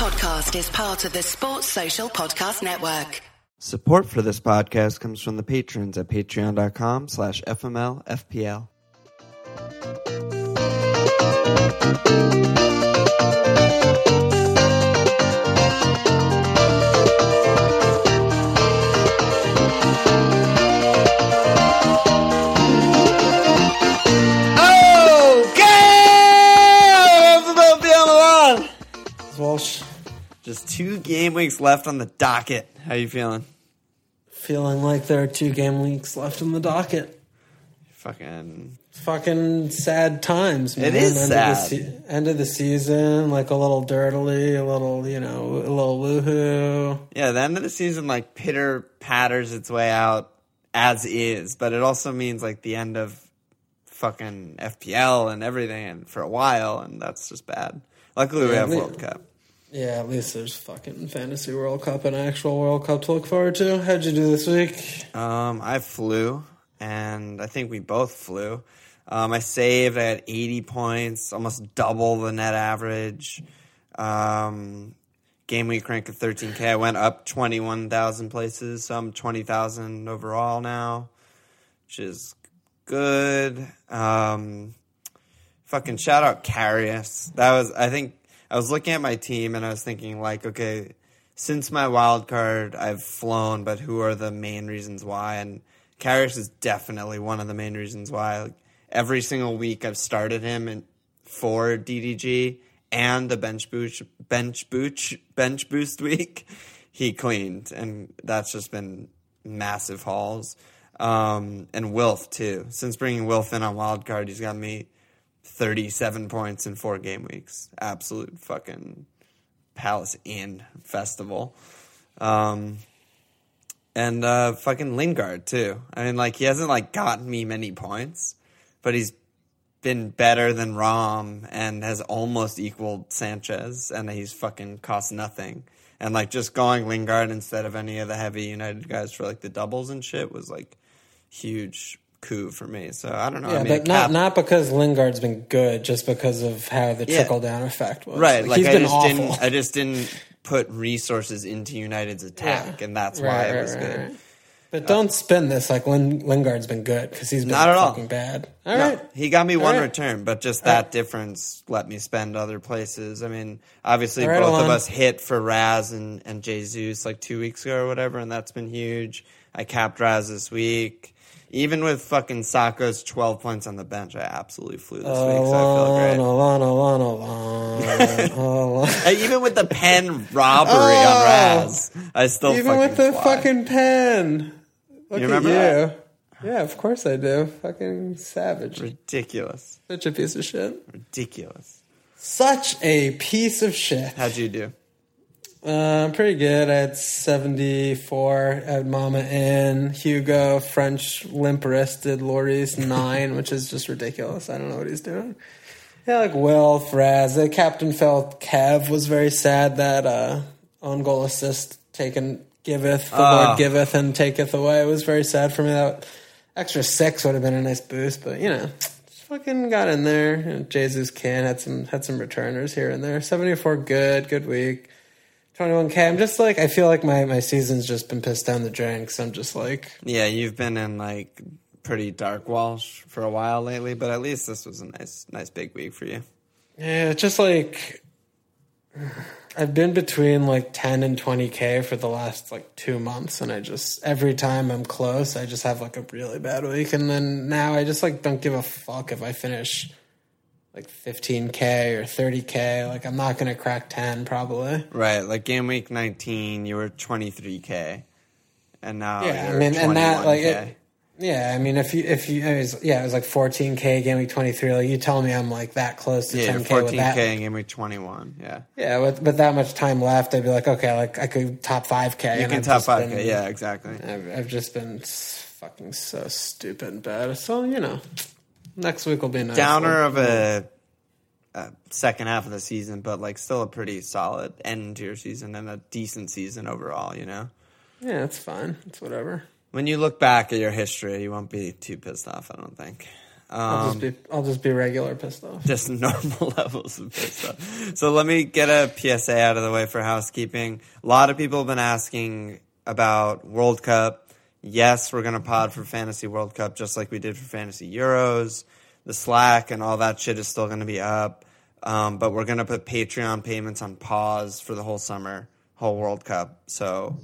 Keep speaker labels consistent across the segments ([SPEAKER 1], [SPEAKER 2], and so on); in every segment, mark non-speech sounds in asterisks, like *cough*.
[SPEAKER 1] podcast is part of the Sports Social Podcast Network.
[SPEAKER 2] Support for this podcast comes from the patrons at patreon.com slash fmlfpl. Okay! Just two game weeks left on the docket. How you feeling?
[SPEAKER 3] feeling like there are two game weeks left in the docket.
[SPEAKER 2] Fucking
[SPEAKER 3] Fucking sad times, man.
[SPEAKER 2] It is
[SPEAKER 3] end
[SPEAKER 2] sad.
[SPEAKER 3] Of se- end of the season, like a little dirtily, a little, you know, a little woohoo.
[SPEAKER 2] Yeah, the end of the season like pitter patters its way out as is, but it also means like the end of fucking FPL and everything and for a while and that's just bad. Luckily we have
[SPEAKER 3] we-
[SPEAKER 2] World Cup.
[SPEAKER 3] Yeah, at least there's fucking fantasy World Cup and actual World Cup to look forward to. How'd you do this week?
[SPEAKER 2] Um I flew and I think we both flew. Um I saved, had 80 points, almost double the net average. Um game week rank of 13k. I went up 21,000 places, so I'm 20,000 overall now. which is good. Um, fucking shout out Karius. That was I think I was looking at my team and I was thinking like, okay, since my wild card, I've flown, but who are the main reasons why? And Karius is definitely one of the main reasons why. Like, every single week I've started him in for DDG and the bench boost bench boost bench boost week. *laughs* He cleaned, and that's just been massive hauls. Um, and Wilf too. Since bringing Wilf in on wild card, he's got me 37 points in four game weeks. Absolute fucking Palace Inn festival. Um, and uh, fucking Lingard too. I mean, like he hasn't like gotten me many points, but he's been better than Rom and has almost equaled Sanchez, and he's fucking cost nothing. And like just going Lingard instead of any of the heavy United guys for like the doubles and shit was like huge coup for me. So I don't know.
[SPEAKER 3] Yeah,
[SPEAKER 2] I mean,
[SPEAKER 3] but not
[SPEAKER 2] cap-
[SPEAKER 3] not because Lingard's been good, just because of how the
[SPEAKER 2] Yeah.
[SPEAKER 3] trickle down effect was.
[SPEAKER 2] right. Like
[SPEAKER 3] he's
[SPEAKER 2] I
[SPEAKER 3] been
[SPEAKER 2] just
[SPEAKER 3] awful.
[SPEAKER 2] didn't. I just didn't put resources into United's attack,
[SPEAKER 3] Yeah.
[SPEAKER 2] and that's why
[SPEAKER 3] Right,
[SPEAKER 2] it was
[SPEAKER 3] right,
[SPEAKER 2] good.
[SPEAKER 3] right. But uh, don't spin this like Lin- Lingard's been good because he's been
[SPEAKER 2] Not at all.
[SPEAKER 3] bad. All
[SPEAKER 2] No,
[SPEAKER 3] right,
[SPEAKER 2] he got me one
[SPEAKER 3] right.
[SPEAKER 2] return, but just that difference let me spend other places. I mean, obviously
[SPEAKER 3] All
[SPEAKER 2] both of us hit for Raz and, and Jesus like two weeks ago or whatever, and that's been huge. I capped Raz this week. Even with fucking Sakho's 12 points on the bench, I absolutely flew this week, so I feel great.
[SPEAKER 3] Alon, Alon.
[SPEAKER 2] Uh, Even with the pen robbery on
[SPEAKER 3] Oh.
[SPEAKER 2] Raz, I still
[SPEAKER 3] Even with the
[SPEAKER 2] fly.
[SPEAKER 3] fucking pen. Look
[SPEAKER 2] You remember
[SPEAKER 3] at you. Yeah, of course I do. Fucking savage.
[SPEAKER 2] Ridiculous.
[SPEAKER 3] Such a piece of shit.
[SPEAKER 2] Ridiculous.
[SPEAKER 3] Such a piece of shit.
[SPEAKER 2] How'd you do?
[SPEAKER 3] Uh, pretty good. I had 74. at Mama in. Hugo, French limp wristed. Lloris, 9, which is just ridiculous. I don't know what he's doing. Yeah, like Will, Raz. The captain felt Kev was very sad that uh, on goal assist taken giveth, the
[SPEAKER 2] Ah.
[SPEAKER 3] Lord giveth and taketh away. It was very sad for me. That extra six would have been a nice boost, but you know, fucking got in there. You know, Jesus can had some had some returners here and there. Seventy four, good, good week. 21k. I'm just like I feel like my my season's just been pissed down the drain because I'm just like
[SPEAKER 2] Yeah, you've been in like pretty dark Walsh for a while lately, but at least this was a nice, nice big week for you.
[SPEAKER 3] yeah, it's just like I've been between like 10 and 20k for the last like two months, and I just every time I'm close, I just have like a really bad week, and then now I just like don't give a fuck if I finish like 15k or 30k. Like I'm not gonna crack 10 probably.
[SPEAKER 2] Right, like game week 19, you were 23k, and now
[SPEAKER 3] Yeah, I mean, and that, like, it- Yeah, I mean, if you if you it was, yeah, it was like 14k game week 23. Like you tell me I'm like that close to
[SPEAKER 2] yeah,
[SPEAKER 3] 10k
[SPEAKER 2] you're
[SPEAKER 3] with
[SPEAKER 2] 14k
[SPEAKER 3] that.
[SPEAKER 2] in game week 21. Yeah,
[SPEAKER 3] Yeah, with with that much time left, I'd be like, okay, like I could top 5k.
[SPEAKER 2] you can
[SPEAKER 3] I've
[SPEAKER 2] top 5k.
[SPEAKER 3] been-
[SPEAKER 2] yeah, exactly.
[SPEAKER 3] I've, I've just been fucking so stupid bad. So you know, next week will be nice.
[SPEAKER 2] Downer of a, a second half of the season, but like still a pretty solid end to your season and a decent season overall. You know,
[SPEAKER 3] Yeah, it's fine. It's whatever.
[SPEAKER 2] when you look back at your history, you won't be too pissed off. I don't think.
[SPEAKER 3] I'll
[SPEAKER 2] Um,
[SPEAKER 3] just be I'll just be regular pissed off.
[SPEAKER 2] just *laughs* normal levels of pissed off. So let me get a PSA out of the way for housekeeping. A lot of people have been asking about World Cup. Yes, we're gonna pod for Fantasy World Cup just like we did for Fantasy Euros. The Slack and all that shit is still gonna be up. Um, but we're gonna put Patreon payments on pause for the whole summer, whole World Cup. So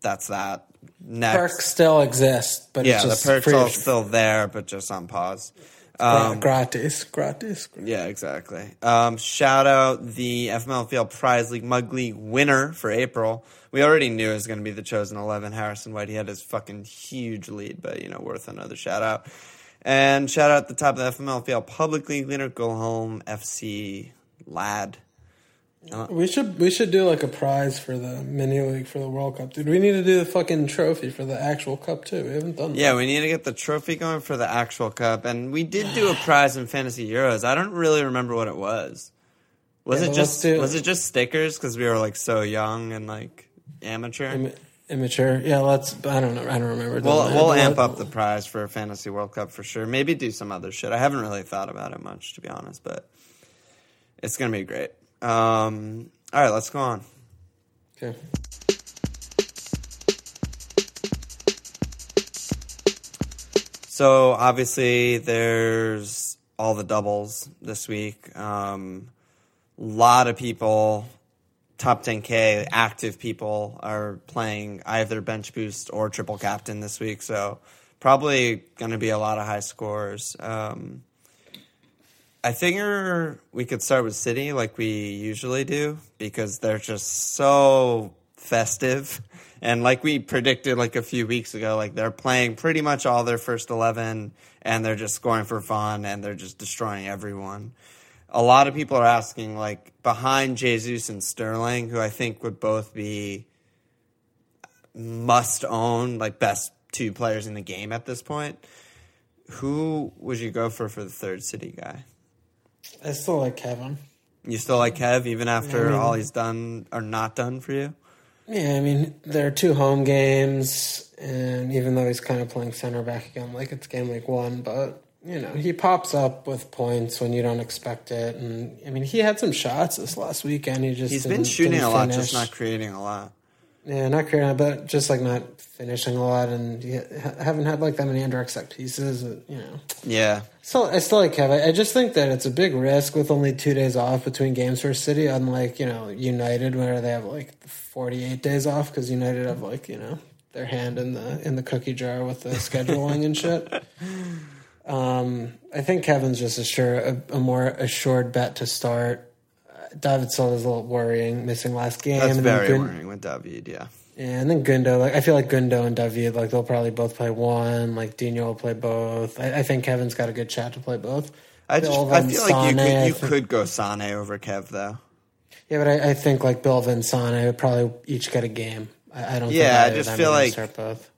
[SPEAKER 2] that's that. Next,
[SPEAKER 3] Perks still exist, but
[SPEAKER 2] yeah, the perks are still there, but just on pause. Um,
[SPEAKER 3] gratis, gratis.
[SPEAKER 2] yeah, exactly. Um, shout out the FML Field Prize League Mug League winner for April. We already knew it was going to be the chosen 11, Harrison White. He had his fucking huge lead, but, you know, worth another shout out. And shout out the top of the FMLFPL Public League winner, Go Home FC Lad.
[SPEAKER 3] Uh, we should we should do like a prize for the mini league for the World Cup, dude. We need to do the fucking trophy for the actual cup too. We haven't done that.
[SPEAKER 2] Yeah, we need to get the trophy going for the actual cup. And we did do a prize in Fantasy Euros. I don't really remember what it was. Was
[SPEAKER 3] Yeah,
[SPEAKER 2] it just was it just stickers because we were like so young and like amateur?
[SPEAKER 3] Im- immature. Yeah, let's. I don't know. I don't remember.
[SPEAKER 2] We'll we'll amp up the prize for a fantasy World Cup for sure. Maybe do some other shit. I haven't really thought about it much to be honest, but it's gonna be great. Um, all right, let's go on.
[SPEAKER 3] Okay.
[SPEAKER 2] So obviously there's all the doubles this week. Um, a lot of people, top 10k active people, are playing either bench boost or triple captain this week. So probably going to be a lot of high scores. Um, I figure we could start with City like we usually do because they're just so festive. *laughs* And like we predicted like a few weeks ago, like they're playing pretty much all their first 11 and they're just scoring for fun and they're just destroying everyone. A lot of people are asking like behind Jesus and Sterling, who I think would both be must own like best two players in the game at this point. Who would you go for for the third City guy?
[SPEAKER 3] I still like Kevin.
[SPEAKER 2] You still like Kev even after
[SPEAKER 3] I mean-
[SPEAKER 2] all he's done or not done for you?
[SPEAKER 3] Yeah, I mean there are two home games, and even though he's kind of playing center back again, like it's game week one, but you know he pops up with points when you don't expect it, and I mean he had some shots this last weekend. He just
[SPEAKER 2] He's been shooting a lot, just not creating a lot.
[SPEAKER 3] Yeah, not creating, but just like not finishing a lot, and haven't had like that many indirect set pieces. uh, You know,
[SPEAKER 2] Yeah.
[SPEAKER 3] so I still like Kevin. I I just think that it's a big risk with only two days off between games for City, unlike you know United where they have like forty eight days off because United have like you know their hand in the in the cookie jar with the *laughs* scheduling and shit. Um, I think Kevin's just a sure a, a more assured bet to start. Uh, David Silva's a little worrying, missing last game.
[SPEAKER 2] That's
[SPEAKER 3] and
[SPEAKER 2] very
[SPEAKER 3] Gun-
[SPEAKER 2] worrying with David, yeah.
[SPEAKER 3] yeah, and then Gundo, like I feel like Gundo and David, like they'll probably both play one. Like Dino will play both. I, I think Kevin's got a good shot to play both.
[SPEAKER 2] I just
[SPEAKER 3] Bill
[SPEAKER 2] I feel like you could you
[SPEAKER 3] think-
[SPEAKER 2] could go Sane over Kev though.
[SPEAKER 3] Yeah, but I, I think like Bill Vinsane would probably each get a game. I, I don't.
[SPEAKER 2] Yeah, I just feel like-
[SPEAKER 3] start both.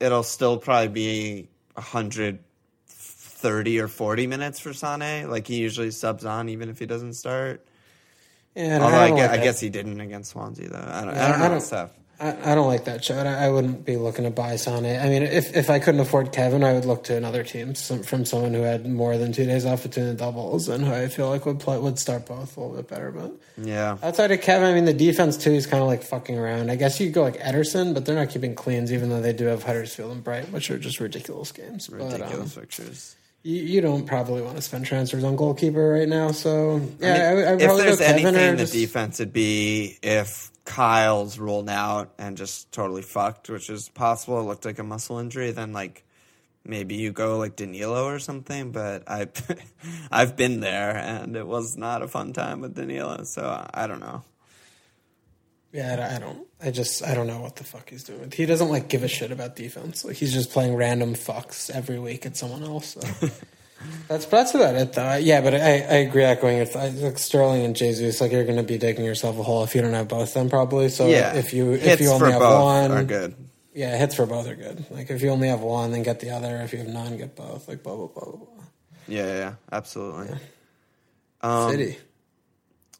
[SPEAKER 2] It'll still probably be a hundred thirty or forty minutes for Sane. Like he usually subs on even if he doesn't start.
[SPEAKER 3] Yeah,
[SPEAKER 2] Although I,
[SPEAKER 3] don't
[SPEAKER 2] gue-
[SPEAKER 3] like
[SPEAKER 2] I guess he didn't against Swansea though. I don't,
[SPEAKER 3] Yeah,
[SPEAKER 2] I don't know.
[SPEAKER 3] I don't-
[SPEAKER 2] tough.
[SPEAKER 3] I, I don't like that shot. I, I wouldn't be looking to buy Sane. I mean, if if I couldn't afford Kevin, I would look to another team some, from someone who had more than two days off between the doubles and who I feel like would play would start both a little bit better. But
[SPEAKER 2] Yeah.
[SPEAKER 3] outside of Kevin, I mean, the defense too is kind of like fucking around. I guess you could go like Ederson, but they're not keeping cleans, even though they do have Huddersfield and Brighton, which are just ridiculous games. But, um,
[SPEAKER 2] Ridiculous fixtures.
[SPEAKER 3] You, you don't probably want to spend transfers on goalkeeper right now. So yeah,
[SPEAKER 2] I
[SPEAKER 3] I,
[SPEAKER 2] mean,
[SPEAKER 3] I, would
[SPEAKER 2] if there's anything in the
[SPEAKER 3] just-
[SPEAKER 2] defense, it'd be if Kyle's ruled out and just totally fucked, which is possible. It looked like a muscle injury. Then like maybe you go like Danilo or something. But I, *laughs* I've been there and it was not a fun time with Danilo. So I don't know.
[SPEAKER 3] Yeah, I don't. I just I don't know what the fuck he's doing. He doesn't like give a shit about defense. Like he's just playing random fucks every week at someone else. So. *laughs* that's that's about it though. Yeah, but I, I agree echoing it. Like Sterling and Jesus, like you're going to be digging yourself a hole if you don't have both of them probably. So
[SPEAKER 2] Yeah,
[SPEAKER 3] if you if
[SPEAKER 2] hits
[SPEAKER 3] you only
[SPEAKER 2] for
[SPEAKER 3] have
[SPEAKER 2] both
[SPEAKER 3] one,
[SPEAKER 2] are good.
[SPEAKER 3] yeah, hits for both are good. Like if you only have one, then get the other. If you have none, get both. Like blah blah blah blah. blah.
[SPEAKER 2] Yeah, yeah, yeah, absolutely. Um,
[SPEAKER 3] City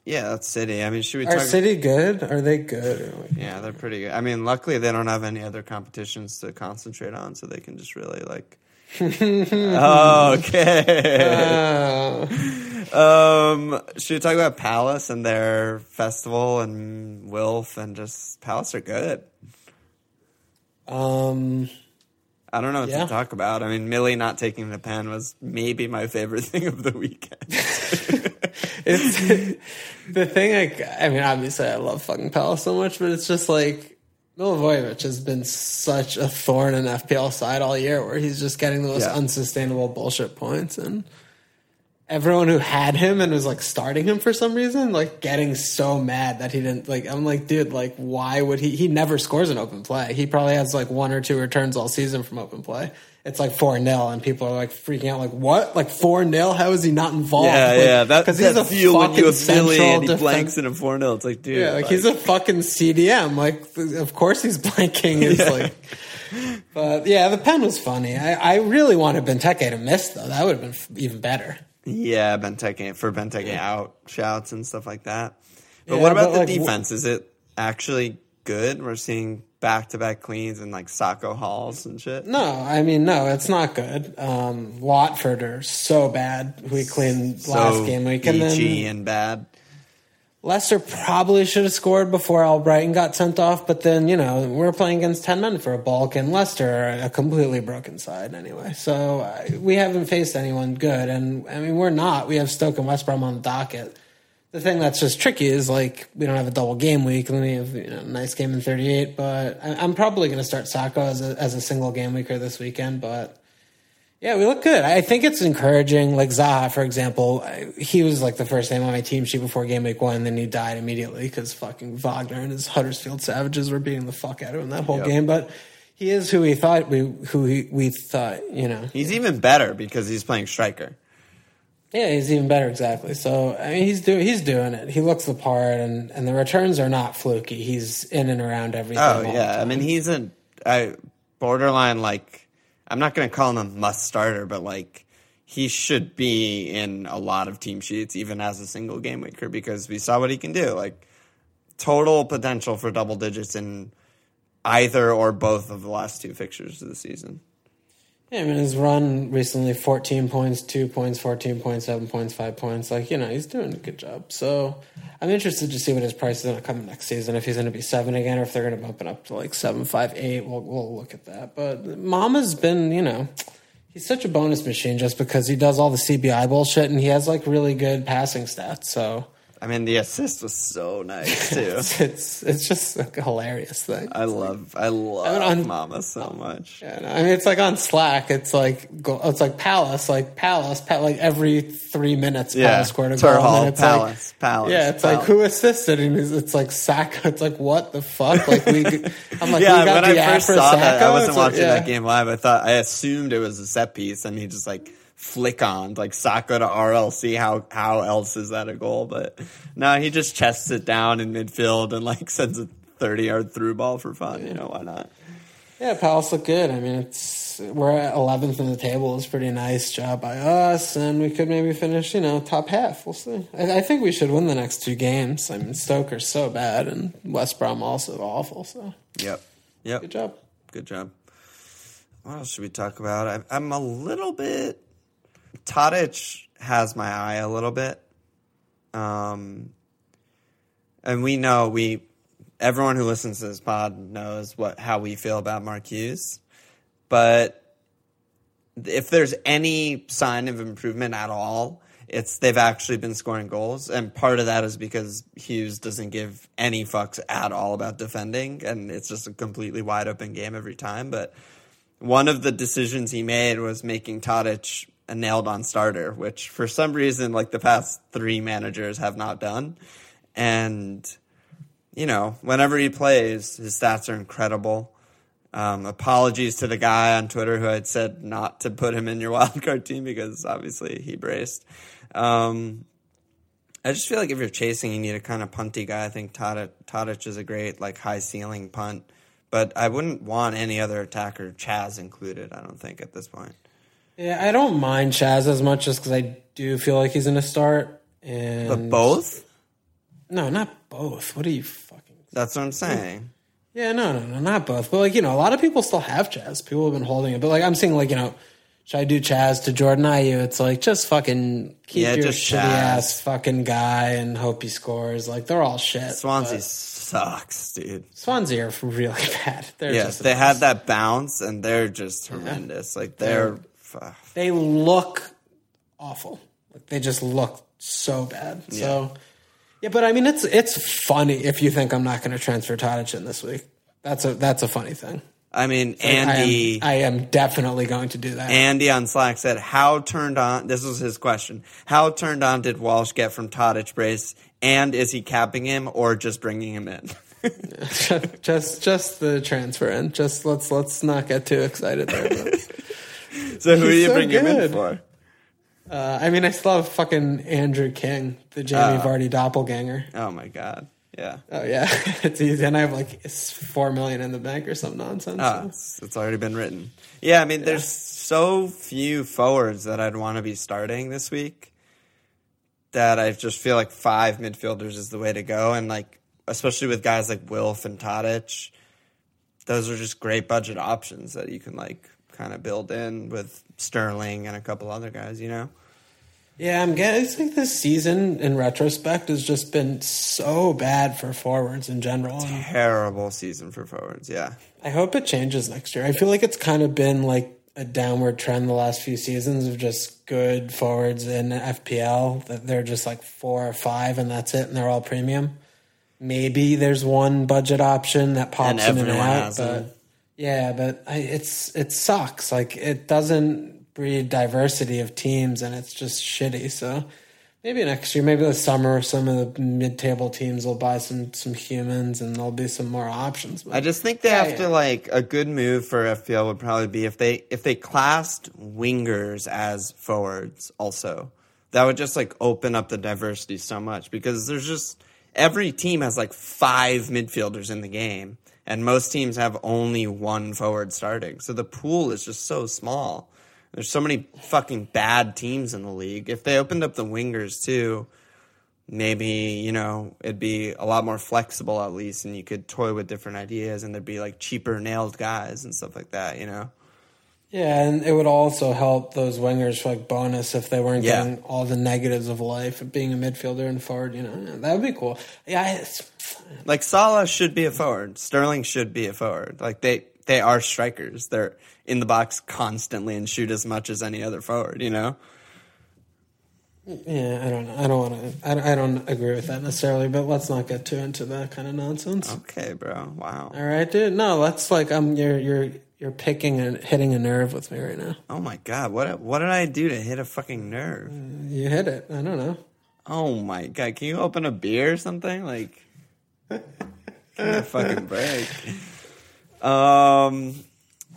[SPEAKER 2] Yeah, that's City. I mean, should we
[SPEAKER 3] are
[SPEAKER 2] talk?
[SPEAKER 3] City good? Are they good?
[SPEAKER 2] Yeah, they're pretty good. I mean, luckily they don't have any other competitions to concentrate on, so they can just really like *laughs* okay.
[SPEAKER 3] Uh,
[SPEAKER 2] um, should we talk about Palace and their festival and Wilf and just Palace are good.
[SPEAKER 3] um,
[SPEAKER 2] I don't know what
[SPEAKER 3] Yeah.
[SPEAKER 2] to talk about. I mean, Millie not taking the pen was maybe my favorite *laughs* thing of the weekend. *laughs*
[SPEAKER 3] it's the thing. Like, I mean, obviously, I love fucking Palace so much, but it's just like Milivojevic has been such a thorn in FPL side all year, where he's just getting the most
[SPEAKER 2] Yeah.
[SPEAKER 3] unsustainable bullshit points, and everyone who had him and was like starting him for some reason, like getting so mad that he didn't. Like, I'm like, dude, like, why would he? He never scores an open play. He probably has like one or two returns all season from open play. It's like four 0 and people are like freaking out. Like, what? Like four 0 How is he not involved?
[SPEAKER 2] yeah,
[SPEAKER 3] Like,
[SPEAKER 2] yeah. That,
[SPEAKER 3] 'cause
[SPEAKER 2] that feel when you Millie and he
[SPEAKER 3] defen-
[SPEAKER 2] blanks in a 4 0. It's like, dude.
[SPEAKER 3] Yeah, like, he's a fucking CDM. Like, of course he's blanking. It's
[SPEAKER 2] Yeah.
[SPEAKER 3] like, but yeah, the pen was funny. I, I really wanted Benteke to miss though. That would have been f- even better.
[SPEAKER 2] Yeah, Benteke for Benteke out shouts and stuff like that. But
[SPEAKER 3] Yeah,
[SPEAKER 2] what about
[SPEAKER 3] but,
[SPEAKER 2] the
[SPEAKER 3] like, wh-
[SPEAKER 2] defense? Is it actually good? We're seeing back to back cleans and like Sakho Halls and shit.
[SPEAKER 3] No, I mean, no, it's not good. Um, Watford are so bad. We cleaned
[SPEAKER 2] So
[SPEAKER 3] last game week, and then
[SPEAKER 2] and bad.
[SPEAKER 3] Leicester probably should have scored before Albrighton got sent off. But then you know we're playing against ten men for a bulk, and Leicester are a completely broken side anyway. So uh, we haven't faced anyone good, and I mean we're not. We have Stoke and West Brom on the docket. The thing that's just tricky is like we don't have a double game week, and we have you know, a nice game in thirty eight. But I, I'm probably going to start Sakho as a as a single game weeker this weekend, but. Yeah, we look good. I think it's encouraging. Like Zaha, for example, he was like the first name on my team sheet before game week one. Then he died immediately because fucking Wagner and his Huddersfield Savages were beating the fuck out of him that whole
[SPEAKER 2] Yep.
[SPEAKER 3] game. But he is who we thought we who he, we thought you know.
[SPEAKER 2] He's even better because he's playing striker.
[SPEAKER 3] Yeah, he's even better exactly. So I mean, he's doing he's doing it. He looks the part, and and the returns are not fluky. He's in and around everything.
[SPEAKER 2] Oh yeah, I mean he's a, a borderline like I'm not going to call him a must starter, but like he should be in a lot of team sheets even as a single game maker, because we saw what he can do. Like total potential for double digits in either or both of the last two fixtures of the season.
[SPEAKER 3] Yeah, I mean, his run recently 14 points, 2 points, 14 points, 7 points, 5 points. Like, you know, he's doing a good job. So I'm interested to see what his price is going to come next season. If he's going to be 7 again or if they're going to bump it up to like 7, 5, 8. We'll, we'll look at that. But Mama's been, you know, he's such a bonus machine just because he does all the CBI bullshit and he has like really good passing stats. So
[SPEAKER 2] I mean the assist was so nice *laughs* too.
[SPEAKER 3] it's, it's, it's just a hilarious thing.
[SPEAKER 2] I love I love
[SPEAKER 3] mean, on-
[SPEAKER 2] Mama so much.
[SPEAKER 3] Yeah, no, I mean, it's like on Slack. It's like it's like Palace, like Palace, pa- like every three minutes,
[SPEAKER 2] Yeah,
[SPEAKER 3] Palace scored a goal. and it's
[SPEAKER 2] Palace,
[SPEAKER 3] like,
[SPEAKER 2] Palace.
[SPEAKER 3] Yeah, it's
[SPEAKER 2] Palace.
[SPEAKER 3] like who assisted, and it's, it's like Sakho. It's like what the fuck? Like we, *laughs* I'm like
[SPEAKER 2] yeah,
[SPEAKER 3] we got
[SPEAKER 2] when I first saw that, I wasn't
[SPEAKER 3] It's like,
[SPEAKER 2] watching
[SPEAKER 3] yeah.
[SPEAKER 2] that game live. I thought I assumed it was a set piece, and he just like flick on like Sakho to RLC. How how else is that a goal? But no, he just chests it down in midfield and like sends a thirty yard through ball for fun. You know why not?
[SPEAKER 3] Yeah, Palace look good. I mean, it's we're at 11th in the table. It's pretty nice job by us, and we could maybe finish, you know, top half. We'll see. I, I think we should win the next two games. I mean, Stoker's so bad, and West Brom also awful. So
[SPEAKER 2] Yep. Yep.
[SPEAKER 3] good job.
[SPEAKER 2] Good job. What else should we talk about? I, I'm a little bit. Tadic has my eye a little bit. Um, and we know we, everyone who listens to this pod knows what how we feel about Mark Hughes. But if there's any sign of improvement at all, it's they've actually been scoring goals, and part of that is because Hughes doesn't give any fucks at all about defending, and it's just a completely wide open game every time. But one of the decisions he made was making Tadic a nailed on starter, which for some reason, like the past three managers have not done. And, you know, whenever he plays, his stats are incredible. Um, apologies to the guy on Twitter who had said not to put him in your *laughs* wildcard team because obviously he braced. Um, I just feel like if you're chasing, you need a kind of punty guy. I think Tadic, is a great, like, high ceiling punt. But I wouldn't want any other attacker, Chaz included, I don't think, at this point.
[SPEAKER 3] Yeah, I don't mind Chaz as much just because I do feel like he's going to start. And
[SPEAKER 2] But both?
[SPEAKER 3] No, not both. What are you fucking?
[SPEAKER 2] That's what I'm saying.
[SPEAKER 3] Yeah, no, no, no, not both. But like you know, a lot of people still have Chaz. People have been holding it, but like I'm seeing like you know, should I do Chaz to Jordan Ayew? It's like just fucking keep
[SPEAKER 2] Yeah,
[SPEAKER 3] your
[SPEAKER 2] just
[SPEAKER 3] shitty
[SPEAKER 2] Chaz.
[SPEAKER 3] ass fucking guy and hope he scores. Like they're all shit.
[SPEAKER 2] Swansea sucks, dude.
[SPEAKER 3] Swansea are *laughs* really bad. They're
[SPEAKER 2] Yeah,
[SPEAKER 3] just
[SPEAKER 2] they had that bounce and they're just horrendous. Like they're. Fuck.
[SPEAKER 3] they look awful. Like they just look so bad. So yeah, but I mean it's it's funny if you think I'm not going to transfer Tadic in this week. That's a that's a funny thing.
[SPEAKER 2] I mean,
[SPEAKER 3] I am-
[SPEAKER 2] Andy.
[SPEAKER 3] I am, definitely going to do that.
[SPEAKER 2] Andy on Slack said, "How turned on?" This was his question. How turned on did Walsh get from Tadic brace, and is he capping him or just bringing him in? *laughs*
[SPEAKER 3] just just the transfer in. Just let's let's not get too excited there. *laughs* but- *laughs*
[SPEAKER 2] so who do you
[SPEAKER 3] so
[SPEAKER 2] bring him in for?
[SPEAKER 3] Uh, I mean, I still have fucking Andrew King, the Jamie
[SPEAKER 2] Oh.
[SPEAKER 3] Vardy doppelganger.
[SPEAKER 2] Oh my god, yeah.
[SPEAKER 3] Oh yeah, *laughs* it's easy, and I have like it's four million in the bank or some nonsense.
[SPEAKER 2] Oh,
[SPEAKER 3] so.
[SPEAKER 2] it's, it's already been written. Yeah, I mean, there's so few forwards that I'd want to be starting this week that I just feel like five midfielders is the way to go, and like especially with guys like Wilf and Tadic, those are just great budget options that you can like kind of build in with Sterling and a couple other guys. You know,
[SPEAKER 3] Yeah, I'm guessing this season, in retrospect, has just been so bad for forwards in general.
[SPEAKER 2] Terrible season for forwards. Yeah,
[SPEAKER 3] I hope it changes next year. I feel like it's kind of been like a downward trend the last few seasons of just good forwards in FPL that they're just like four or five and that's it, and they're all premium. Maybe there's one budget option that pops in and out, but
[SPEAKER 2] them.
[SPEAKER 3] Yeah, but I, it's it sucks. Like it doesn't breed diversity of teams, and it's just shitty. So maybe next year, maybe this summer, some of the mid-table teams will buy some some humans, and there'll be some more options. But
[SPEAKER 2] I just think they
[SPEAKER 3] Yeah,
[SPEAKER 2] have
[SPEAKER 3] yeah.
[SPEAKER 2] to like a good move for FPL would probably be if they if they classed wingers as forwards also. That would just like open up the diversity so much because there's just every team has like five midfielders in the game and most teams have only one forward starting. So the pool is just so small. There's so many fucking bad teams in the league. If they opened up the wingers too, maybe you know it'd be a lot more flexible at least and you could toy with different ideas and there'd be like cheaper nailed guys and stuff like that you know
[SPEAKER 3] Yeah, and it would also help those wingers for like bonus if they weren't
[SPEAKER 2] Yeah.
[SPEAKER 3] getting all the negatives of life of being a midfielder and forward. You know, that would be cool. Yeah, it's,
[SPEAKER 2] like Salah should be a forward Sterling should be a forward like they they are strikers they're in the box constantly and shoot as much as any other forward you know
[SPEAKER 3] yeah. I don't know. I don't want to. I, don't- I don't agree with that necessarily. But let's not get too into that kind of nonsense.
[SPEAKER 2] okay bro wow
[SPEAKER 3] All right, dude. No, let's like I'm. You're you're you're picking and hitting a nerve with me right now.
[SPEAKER 2] oh my god what what did I do to hit a fucking nerve
[SPEAKER 3] You hit it. I don't know.
[SPEAKER 2] oh my god can you open a beer or something like give me fucking break um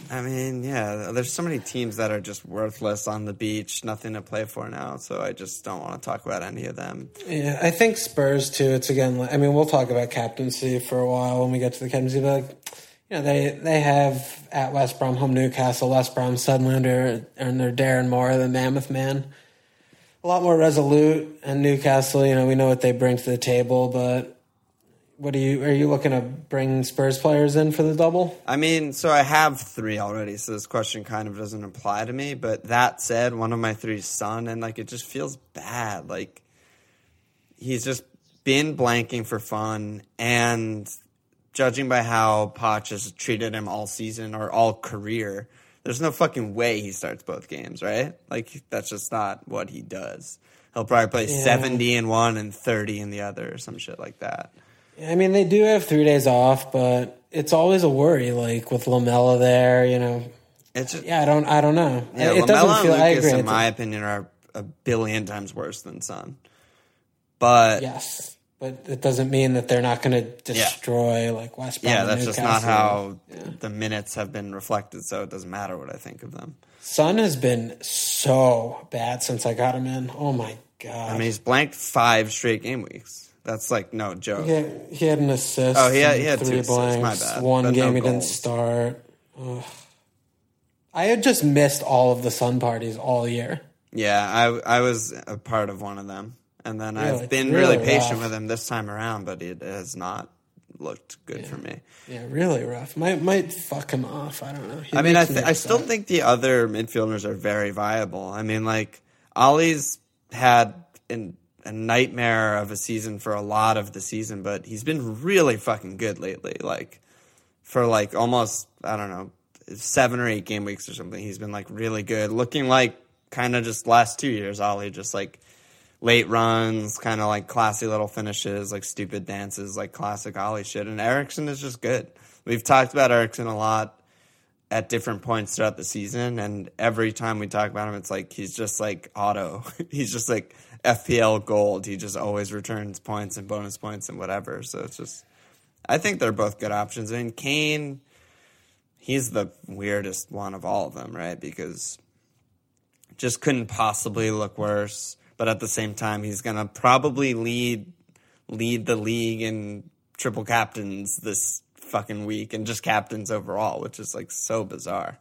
[SPEAKER 2] I mean, yeah, there's so many teams that are just worthless on the beach, nothing to play for now, so I just don't want to talk about any of them.
[SPEAKER 3] Yeah, I think Spurs too. It's again. I mean, we'll talk about captaincy for a while when we get to the captaincy. But like, you know, they they have at West Brom home Newcastle, West Brom Sunderland, and they're Darren Moore, the Mammoth Man. A lot more resolute, and Newcastle. You know, we know what they bring to the table. But what do you are you looking to bring Spurs players in for the double?
[SPEAKER 2] I mean, so I have three already, so this question kind of doesn't apply to me. But that said, one of my three Son, and like it just feels bad. Like he's just been blanking for fun, and judging by how Poch has treated him all season or all career, there's no fucking way he starts both games, right? Like that's just not what he does. He'll probably play
[SPEAKER 3] Yeah.
[SPEAKER 2] 70 in one and 30 in the other, or some shit like that.
[SPEAKER 3] I mean, they do have three days off, but it's always a worry. Like with Lamela there, you know.
[SPEAKER 2] It's just,
[SPEAKER 3] Yeah, I don't. I don't know.
[SPEAKER 2] Yeah,
[SPEAKER 3] it feel.
[SPEAKER 2] and
[SPEAKER 3] I
[SPEAKER 2] Lucas, in my opinion, are a billion times worse than Son. But
[SPEAKER 3] Yes, but it doesn't mean that they're not going to destroy like West Brom. and
[SPEAKER 2] that's just not
[SPEAKER 3] Newcastle.
[SPEAKER 2] how the minutes have been reflected. So it doesn't matter what I think of them.
[SPEAKER 3] Son has been so bad since I got him in. Oh my god!
[SPEAKER 2] I mean, he's blanked five straight game weeks. That's like no joke.
[SPEAKER 3] he, had, he had an assist.
[SPEAKER 2] Oh, he had- he had two
[SPEAKER 3] three
[SPEAKER 2] assists, my
[SPEAKER 3] blanks.
[SPEAKER 2] bad,
[SPEAKER 3] One
[SPEAKER 2] but no
[SPEAKER 3] game he didn't start. Ugh. I had just missed all of the Son parties all year.
[SPEAKER 2] Yeah, I I was a part of one of them, and then? I've been
[SPEAKER 3] Really
[SPEAKER 2] really, patient with him this time around, but it has not looked good for me.
[SPEAKER 3] Yeah, really rough. Might might fuck him off. I don't know. He
[SPEAKER 2] I mean, I th- I still think the other midfielders are very viable. I mean, like Ollie's had an, a nightmare of a season for a lot of the season, but he's been really fucking good lately. Like for like almost I don't know seven or eight game weeks or something. He's been like really good, looking like kind of just last two years. Ollie just like late runs, kind of like classy little finishes, like stupid dances, like classic Ollie shit. And Eriksen is just good. We've talked about Eriksen a lot at different points throughout the season, and every time we talk about him, it's like he's just like auto. *laughs* he's just like FPL gold. He just always returns points and bonus points and whatever. So it's just, I think they're both good options. I mean, Kane, he's the weirdest one of all of them, right? Because just couldn't possibly look worse. But at the same time, he's gonna probably lead lead the league in triple captains this fucking week and just captains overall, which is like so bizarre.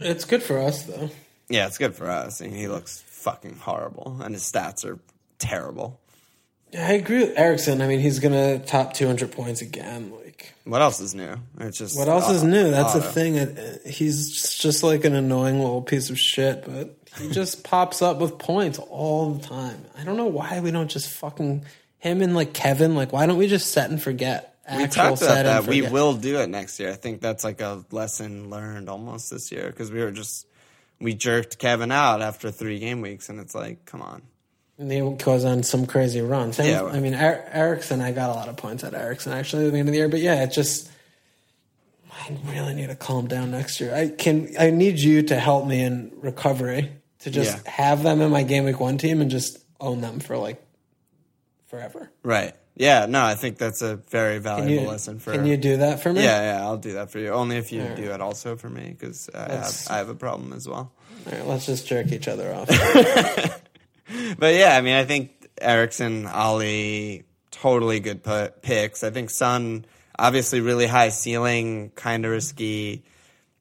[SPEAKER 3] it's good for us though.
[SPEAKER 2] Yeah, it's good for us. I mean, he looks fucking horrible, and his stats are terrible.
[SPEAKER 3] Yeah, I agree with Eriksen. I mean, he's gonna top 200 points again. Like,
[SPEAKER 2] What else is new? It's just
[SPEAKER 3] what else is
[SPEAKER 2] uh,
[SPEAKER 3] new? That's the
[SPEAKER 2] auto.
[SPEAKER 3] thing. It- He's just like an annoying little piece of shit, but he just pops up with points all the time. I don't know why we don't just fucking him and like Kevin. Like, why don't we just set and forget?
[SPEAKER 2] We talked about that. We will do it next year. I think that's like a lesson learned almost this year because we were just we jerked Kevin out after three game weeks, and it's like, come on.
[SPEAKER 3] And he goes on some crazy run.
[SPEAKER 2] Yeah,
[SPEAKER 3] I mean, er- Eriksen, I got a lot of points at Eriksen actually at the end of the year. But yeah, it just, I really need to calm down next year. I can, I need you to help me in recovery to just
[SPEAKER 2] Yeah.
[SPEAKER 3] have them in my game week one team and just own them for like forever.
[SPEAKER 2] Right? Yeah. No, I think that's a very valuable
[SPEAKER 3] you,
[SPEAKER 2] lesson for.
[SPEAKER 3] can you do that for me?
[SPEAKER 2] Yeah, yeah, I'll do that for you. Only if you
[SPEAKER 3] Alright.
[SPEAKER 2] do it also for me because I have I have a problem as well.
[SPEAKER 3] All right, let's just jerk each other off. *laughs*
[SPEAKER 2] But yeah, I mean, I think Eriksen, Alli, totally good picks. I think Son, obviously, really high ceiling, kind of risky.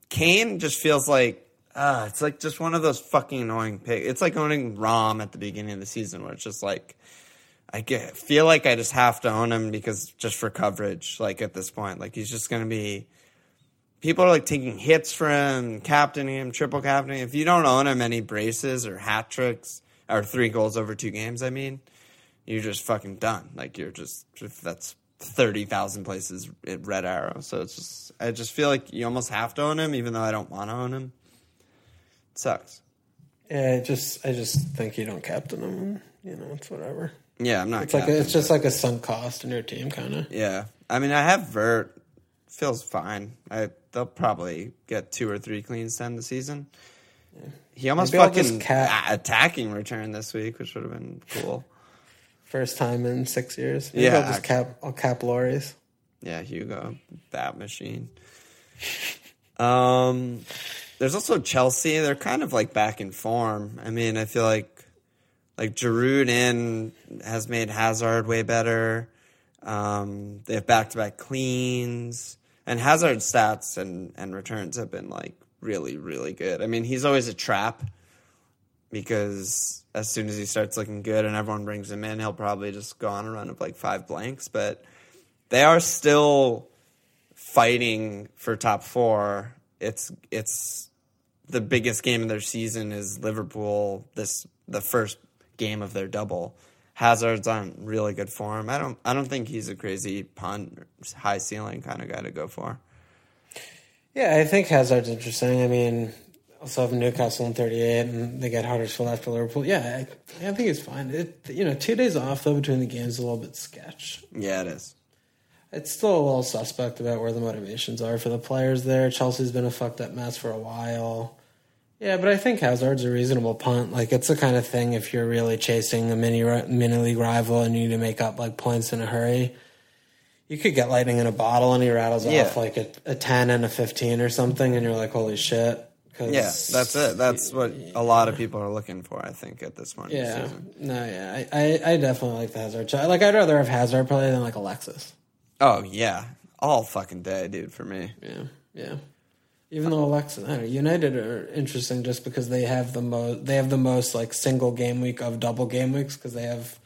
[SPEAKER 2] Kane just feels like, ah, it's like just one of those fucking annoying picks. It's like owning Rom at the beginning of the season, where it's just like, I get, feel like I just have to own him because just for coverage. Like at this point, like he's just to be. People are like taking hits for him, captaining him, triple captaining. If you don't own him any braces or hat tricks or three goals over two games, I mean, you're just fucking done. Like you're just that's thirty thousand places at Red Arrow. So it's just I just feel like you almost have to own him, even though I don't want to own him. Sucks.
[SPEAKER 3] yeah, I just, I just think you don't captain them. You know, it's whatever.
[SPEAKER 2] Yeah, I'm not.
[SPEAKER 3] It's like a, it's just like a sunk cost in your team, kind of.
[SPEAKER 2] Yeah, I mean, I have Vert. Feels fine. I they'll probably get two or three cleans to end the season. He almost
[SPEAKER 3] Maybe
[SPEAKER 2] fucking a- attacking return this week, which would have been cool.
[SPEAKER 3] First time in six years. Maybe
[SPEAKER 2] Yeah,
[SPEAKER 3] I'll just cap. I'll cap Lloris.
[SPEAKER 2] Yeah, Hugo, that machine. Um, there's also Chelsea. They're kind of like back in form. I mean, I feel like like Giroud in has made Hazard way better. Um, they have back to back cleans, and Hazard's stats and and returns have been like really really good. I mean, he's always a trap because as soon as he starts looking good and everyone brings him in, he'll probably just go on a run of like five blanks. But they are still fighting for top four. It's it's the biggest game of their season is Liverpool. This the first game of their double. Hazard's on really good form. I don't I don't think he's a crazy punt, high ceiling kind of guy to go for.
[SPEAKER 3] Yeah, I think Hazard's interesting. I mean, also have Newcastle in 38, and they get Huddersfield after Liverpool. Yeah, I, I think it's fine. It, you know, two days off though between the games is a little bit sketch.
[SPEAKER 2] Yeah, it is.
[SPEAKER 3] It's still a little suspect about where the motivations are for the players there. Chelsea's been a fucked up mess for a while. Yeah, but I think Hazard's a reasonable punt. Like it's the kind of thing if you're really chasing a mini mini league rival and you need to make up like points in a hurry, you could get lightning in a bottle and he rattles
[SPEAKER 2] Yeah.
[SPEAKER 3] off like a, a ten and a fifteen or something, and you're like, holy shit.
[SPEAKER 2] Yeah, that's it. That's what a lot of people are looking for. I think at this point.
[SPEAKER 3] Yeah, no, yeah, I, I, I definitely like the Hazard. Like I'd rather have Hazard play than like Alexis.
[SPEAKER 2] Oh yeah, all fucking day, dude. For me.
[SPEAKER 3] Yeah, yeah. Even though Alexa, know, United are interesting just because they have the most they have the most like single game week of double game weeks because they have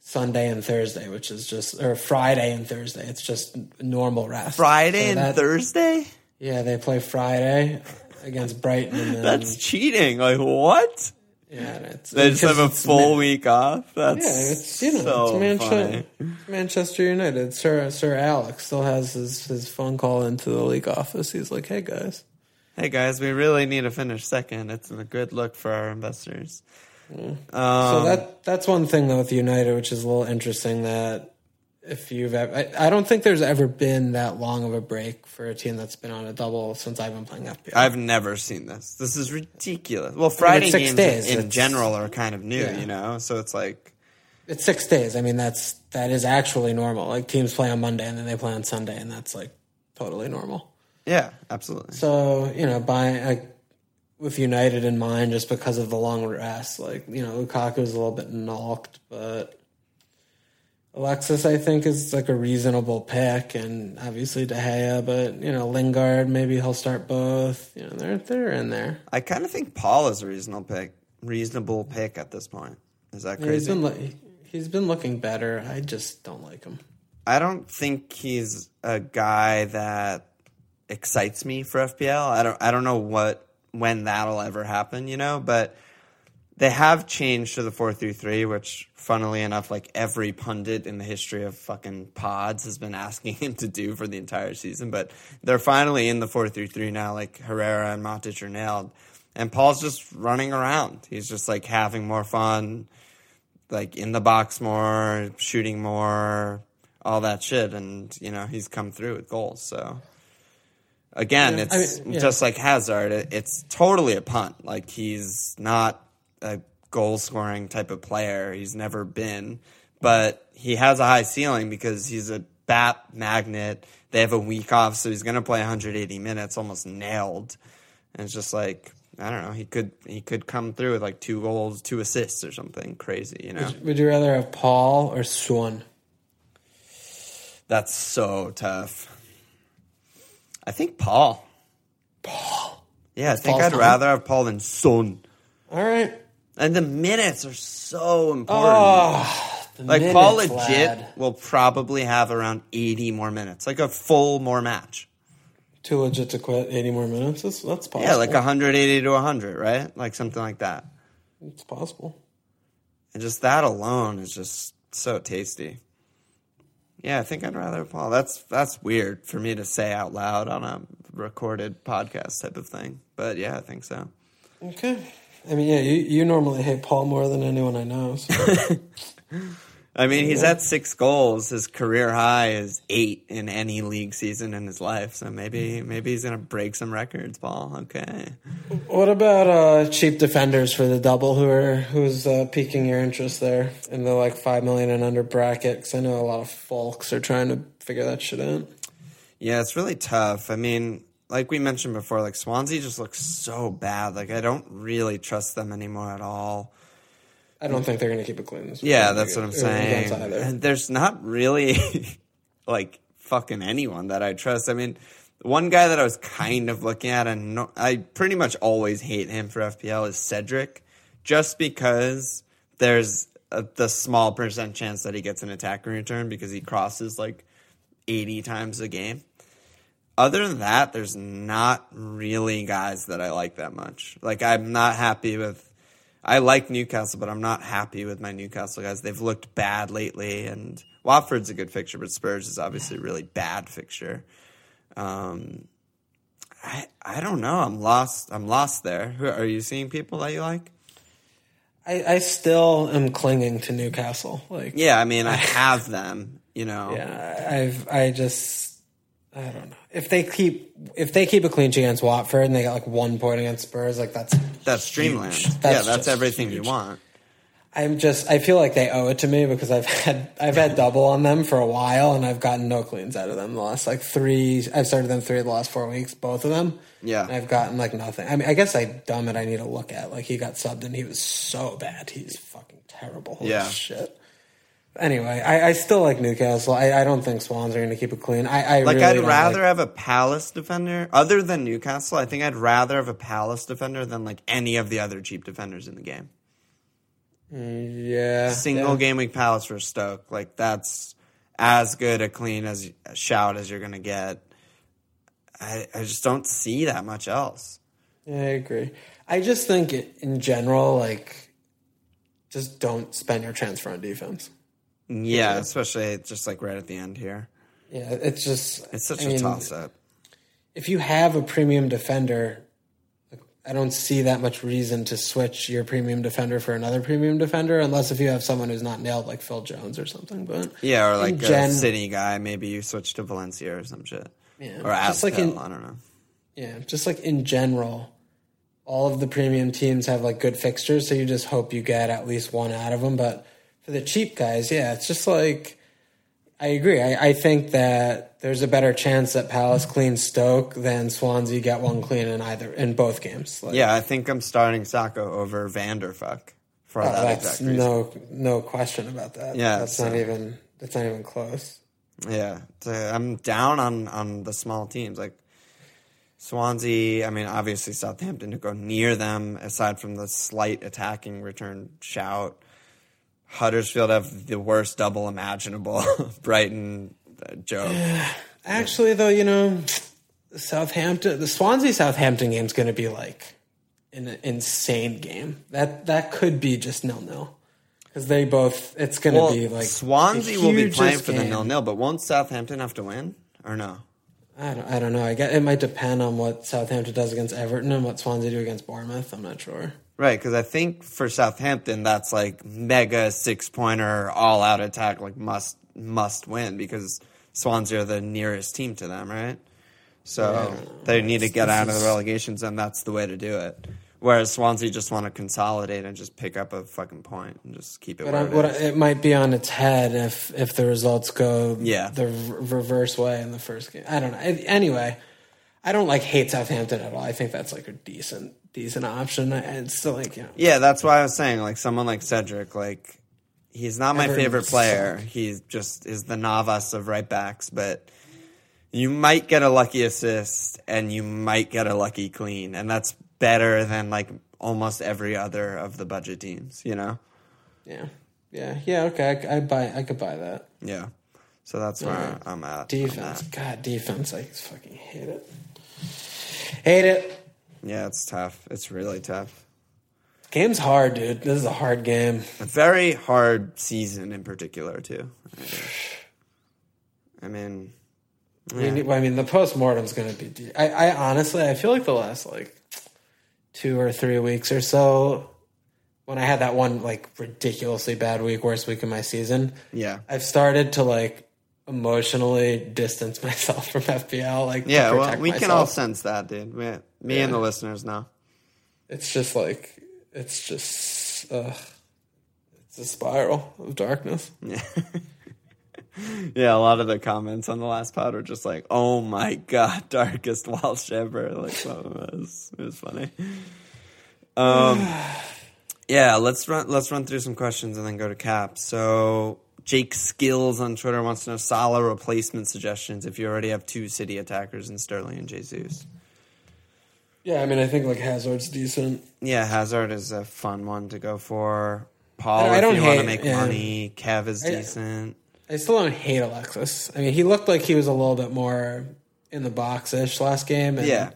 [SPEAKER 3] Sunday and Thursday, which is just or Friday and Thursday. It's just normal rest.
[SPEAKER 2] Friday
[SPEAKER 3] So
[SPEAKER 2] and
[SPEAKER 3] that-
[SPEAKER 2] Thursday?
[SPEAKER 3] Yeah, they play Friday against Brighton. And *laughs* then,
[SPEAKER 2] That's cheating. Like what?
[SPEAKER 3] Yeah, it's
[SPEAKER 2] They just have a full
[SPEAKER 3] Man-
[SPEAKER 2] week off. That's
[SPEAKER 3] Yeah, it's you know
[SPEAKER 2] so
[SPEAKER 3] it's Manchester, Manchester United. Sir Sir Alex still has his his phone call into the league office. He's like, "Hey guys,
[SPEAKER 2] Hey guys, we really need to finish second. It's a good look for our investors.
[SPEAKER 3] so
[SPEAKER 2] Um,
[SPEAKER 3] that that's one thing though with United, which is a little interesting. That if you've ever, I, I don't think there's ever been that long of a break for a team that's been on a double since I've been playing FPL.
[SPEAKER 2] I've never seen this. This is ridiculous. Well, Friday
[SPEAKER 3] six
[SPEAKER 2] games
[SPEAKER 3] days.
[SPEAKER 2] in general are kind of new,
[SPEAKER 3] Yeah.
[SPEAKER 2] you know. So it's like,
[SPEAKER 3] it's six days. I mean, that's that is actually normal. Like teams play on Monday and then they play on Sunday, and that's like totally normal.
[SPEAKER 2] yeah, absolutely.
[SPEAKER 3] So you know, by like with United in mind, just because of the long rest, like you know, Lukaku's a little bit knocked, but Alexis, I think, is like a reasonable pick, and obviously De Gea, but you know, Lingard, maybe he'll start both. You know, they're they're in there.
[SPEAKER 2] I kind of think Paul is a reasonable pick. Reasonable pick at this point. Is that
[SPEAKER 3] Yeah, he's
[SPEAKER 2] crazy?
[SPEAKER 3] been li- he's been looking better. I just don't like him.
[SPEAKER 2] I don't think he's a guy that excites me for FPL. I don't I don't know what when that'll ever happen, you know, but they have changed to the 4-3-3, which funnily enough like every pundit in the history of fucking pods has been *laughs* asking him to do for the entire season, but they're finally in the 4-3-3 now like Herrera and Matic are nailed. And Paul's just running around. He's just like having more fun, like in the box more, shooting more, all that shit, and you know he's come through with goals. So again,
[SPEAKER 3] Yeah, I
[SPEAKER 2] it's
[SPEAKER 3] mean, yeah.
[SPEAKER 2] just like Hazard. It's totally a punt. Like he's not a goal scoring type of player. He's never been, but he has a high ceiling because he's a bat magnet. They have a week off, so he's going to play 180 minutes, almost nailed. And it's just like I don't know. He could he could come through with like two goals, two assists, or something crazy. You know.
[SPEAKER 3] Would you rather have Paul or Swan?
[SPEAKER 2] That's so tough. I think Paul.
[SPEAKER 3] Paul.
[SPEAKER 2] Yeah, I think
[SPEAKER 3] Paul's
[SPEAKER 2] I'd
[SPEAKER 3] fine.
[SPEAKER 2] rather have Paul than Son.
[SPEAKER 3] All right.
[SPEAKER 2] And the minutes are so important.
[SPEAKER 3] Oh, the
[SPEAKER 2] like Paul legit
[SPEAKER 3] lad.
[SPEAKER 2] will probably have around 80 more minutes, like a full more match.
[SPEAKER 3] Too legit to quit. Eighty more minutes. That's, that's possible.
[SPEAKER 2] Yeah, like 180 to 100, right? Like something like that.
[SPEAKER 3] it's possible.
[SPEAKER 2] And just that alone is just so tasty. Yeah, I think I'd rather Paul. That's that's weird for me to say out loud on a recorded podcast type of thing. But yeah, I think so.
[SPEAKER 3] Okay. I mean, yeah, you, you normally hate Paul more than anyone I know. So. *laughs*
[SPEAKER 2] I mean, he's at six goals. His career high is eight in any league season in his life. So maybe maybe he's gonna break some records, Paul. Okay.
[SPEAKER 3] what about uh, cheap defenders for the double? Who are who's uh, piquing your interest there in the like five million and under bracket? Because I know a lot of folks are trying to figure that shit out.
[SPEAKER 2] Yeah, it's really tough. I mean, like we mentioned before, like Swansea just looks so bad. Like I don't really trust them anymore at all.
[SPEAKER 3] I don't think they're going to keep it clean. This
[SPEAKER 2] Yeah, that's what I'm
[SPEAKER 3] against- or against
[SPEAKER 2] saying. And there's not really *laughs* like fucking anyone that I trust. I mean, one guy that I was kind of looking at, and no, I pretty much always hate him for FPL is Cedric, just because there's a, the small percent chance that he gets an attacking return because he crosses like 80 times a game. Other than that, there's not really guys that I like that much. Like I'm not happy with I like Newcastle, but I'm not happy with my Newcastle guys. They've looked bad lately, and Watford's a good fixture, but Spurs is obviously a really bad fixture. Um, I I don't know. I'm lost. I'm lost there. Who are you seeing people that you like?
[SPEAKER 3] I, I still am clinging to Newcastle. Like,
[SPEAKER 2] Yeah, I mean, I have them. You know, *laughs*
[SPEAKER 3] Yeah, I've I just I don't know if they keep if they keep a clean sheet against Watford and they got like one point against Spurs, like that's
[SPEAKER 2] that's dreamland.
[SPEAKER 3] huge.
[SPEAKER 2] yeah,
[SPEAKER 3] That's
[SPEAKER 2] that's everything
[SPEAKER 3] huge.
[SPEAKER 2] you want.
[SPEAKER 3] I'm just I feel like they owe it to me because I've *laughs* had I've had double on them for a while and I've gotten no cleans out of them the last like three I've started them three of the last four weeks both of them
[SPEAKER 2] Yeah.
[SPEAKER 3] and I've gotten like nothing I mean I guess I dumb it I need to look at like he got subbed and he was so bad he's fucking terrible Holy
[SPEAKER 2] Yeah.
[SPEAKER 3] shit anyway I, I still like Newcastle I, I don't think Swans are going to keep it clean I, I
[SPEAKER 2] Like
[SPEAKER 3] really
[SPEAKER 2] I'd rather
[SPEAKER 3] like-
[SPEAKER 2] have a Palace defender other than Newcastle. I think I'd rather have a Palace defender than like any of the other cheap defenders in the game.
[SPEAKER 3] Mm, yeah.
[SPEAKER 2] Single
[SPEAKER 3] yeah.
[SPEAKER 2] game week Palace for Stoke. Like that's as good a clean as a shout as you're gonna get. I I just don't see that much else.
[SPEAKER 3] Yeah, I agree. I just think it, in general, like, just don't spend your transfer on defense.
[SPEAKER 2] Yeah, especially just like right at the end here.
[SPEAKER 3] Yeah, it's just
[SPEAKER 2] It's such
[SPEAKER 3] I
[SPEAKER 2] a
[SPEAKER 3] mean,
[SPEAKER 2] toss up.
[SPEAKER 3] If you have a premium defender, I don't see that much reason to switch your premium defender for another premium defender, unless if you have someone who's not nailed like Phil Jones or something. But
[SPEAKER 2] Yeah, or like a
[SPEAKER 3] gen-
[SPEAKER 2] city guy. Maybe you switch to Valencia or some shit.
[SPEAKER 3] Yeah,
[SPEAKER 2] Or
[SPEAKER 3] just like in-
[SPEAKER 2] I don't know.
[SPEAKER 3] Yeah, just like in general, all of the premium teams have like good fixtures, so you just hope you get at least one out of them. But for the cheap guys, yeah, it's just like I agree. I, I think that there's a better chance that Palace mm-hmm. cleans Stoke than Swansea get one clean in either in both games. Like,
[SPEAKER 2] Yeah, I think I'm starting Sakho over Vanderfuck for
[SPEAKER 3] oh,
[SPEAKER 2] that
[SPEAKER 3] that's
[SPEAKER 2] exact reason.
[SPEAKER 3] no no question about that.
[SPEAKER 2] Yeah,
[SPEAKER 3] that's
[SPEAKER 2] so-
[SPEAKER 3] not even that's not even close.
[SPEAKER 2] Yeah, so I'm down on on the small teams like Swansea. I mean, obviously Southampton to go near them aside from the slight attacking return shout. Huddersfield have the worst double imaginable. *laughs* Brighton uh, joke. *sighs*
[SPEAKER 3] Actually, though, you know, Southampton, the Swansea Southampton game is going to be like an insane game. That that could be just nil nil because they both. It's going to
[SPEAKER 2] Well,
[SPEAKER 3] be like
[SPEAKER 2] Swansea
[SPEAKER 3] the
[SPEAKER 2] will be playing for the
[SPEAKER 3] game.
[SPEAKER 2] nil nil, but won't Southampton have to win or no?
[SPEAKER 3] I don't, I don't know. I guess it might depend on what Southampton does against Everton and what Swansea do against Bournemouth. I'm not sure.
[SPEAKER 2] Right, because I think for Southampton that's like mega six pointer all out attack, like must must win because Swansea are the nearest team to them, right? So they need to get out of the relegation zone. That's the way to do it. Whereas Swansea just want to consolidate and just pick up a fucking point and just keep it
[SPEAKER 3] But
[SPEAKER 2] it.
[SPEAKER 3] I, it might be on its head if if the results go
[SPEAKER 2] Yeah.
[SPEAKER 3] the r- reverse way in the first game. I don't know. Anyway, I don't like hate Southampton at all. I think that's like a decent decent option. It's still like you know.
[SPEAKER 2] Yeah, that's why I was saying like someone like Cedric, like he's not my favorite player. He just is the Navas of right backs, but you might get a lucky assist and you might get a lucky clean, and that's better than like almost every other of the budget teams, you know?
[SPEAKER 3] Yeah, yeah, yeah. Okay, I, I buy. I could buy that.
[SPEAKER 2] Yeah. So that's where
[SPEAKER 3] Alright.
[SPEAKER 2] I'm at.
[SPEAKER 3] Defense. God, defense. I fucking hate it. Hate it.
[SPEAKER 2] Yeah, it's tough. It's really tough.
[SPEAKER 3] Game's hard, dude. This is a hard game.
[SPEAKER 2] A very hard season in particular too. I mean,
[SPEAKER 3] I mean, I mean the post mortem's going to be. I, I honestly, I feel like the last like two or three weeks or so, when I had that one like ridiculously bad week, worst week of my season,
[SPEAKER 2] yeah.
[SPEAKER 3] I've started to like emotionally distance *laughs* myself from FPL. Like,
[SPEAKER 2] Yeah, well, we can all sense that, dude. Me and the listeners know.
[SPEAKER 3] It's just like it's just uh, it's a spiral of darkness.
[SPEAKER 2] Yeah, *laughs* yeah, a lot of the comments on the last pod were just like, "Oh my god, *laughs* darkest Welsh ever!" Like, so it was it was funny. Um, *sighs* yeah, let's run let's run through some questions and then go to cap. So, Jake Skills on Twitter wants to know Salah replacement suggestions if you already have two City attackers in Sterling and Jesus.
[SPEAKER 3] Yeah, I mean, I think like Hazard's decent.
[SPEAKER 2] Yeah, Hazard is a fun one to go for. Paul,
[SPEAKER 3] I
[SPEAKER 2] if
[SPEAKER 3] don't
[SPEAKER 2] you want to make
[SPEAKER 3] yeah.
[SPEAKER 2] money, Kev is
[SPEAKER 3] I-
[SPEAKER 2] decent.
[SPEAKER 3] I still don't hate Alexis. I mean, he looked like he was a little bit more in the box ish last game. And
[SPEAKER 2] Yeah.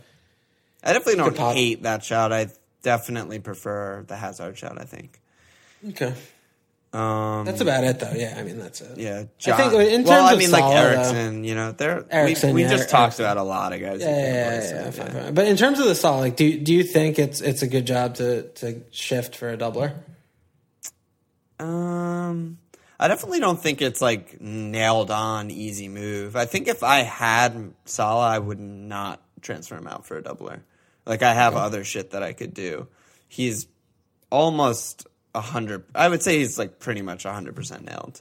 [SPEAKER 2] I definitely don't hate that shot. I definitely prefer the Hazard shot, I think.
[SPEAKER 3] Okay.
[SPEAKER 2] Um,
[SPEAKER 3] That's about it, though. Yeah, I mean, that's it.
[SPEAKER 2] yeah,
[SPEAKER 3] I
[SPEAKER 2] John,
[SPEAKER 3] think in terms
[SPEAKER 2] well, I
[SPEAKER 3] of
[SPEAKER 2] mean,
[SPEAKER 3] Salah,
[SPEAKER 2] like
[SPEAKER 3] though-
[SPEAKER 2] Eriksen, you know, they're
[SPEAKER 3] Eriksen,
[SPEAKER 2] we, we
[SPEAKER 3] yeah,
[SPEAKER 2] just talked about a lot of guys.
[SPEAKER 3] Yeah, yeah, yeah, yeah, fine, fine. But in terms of the Salah, like, do do you think it's it's a good job to to shift for a doubler?
[SPEAKER 2] Um, I definitely don't think it's like nailed on easy move. I think if I had Salah, I would not transfer him out for a doubler. Like I have other shit that I could do. He's almost hundred. I would say he's like pretty much a hundred percent nailed.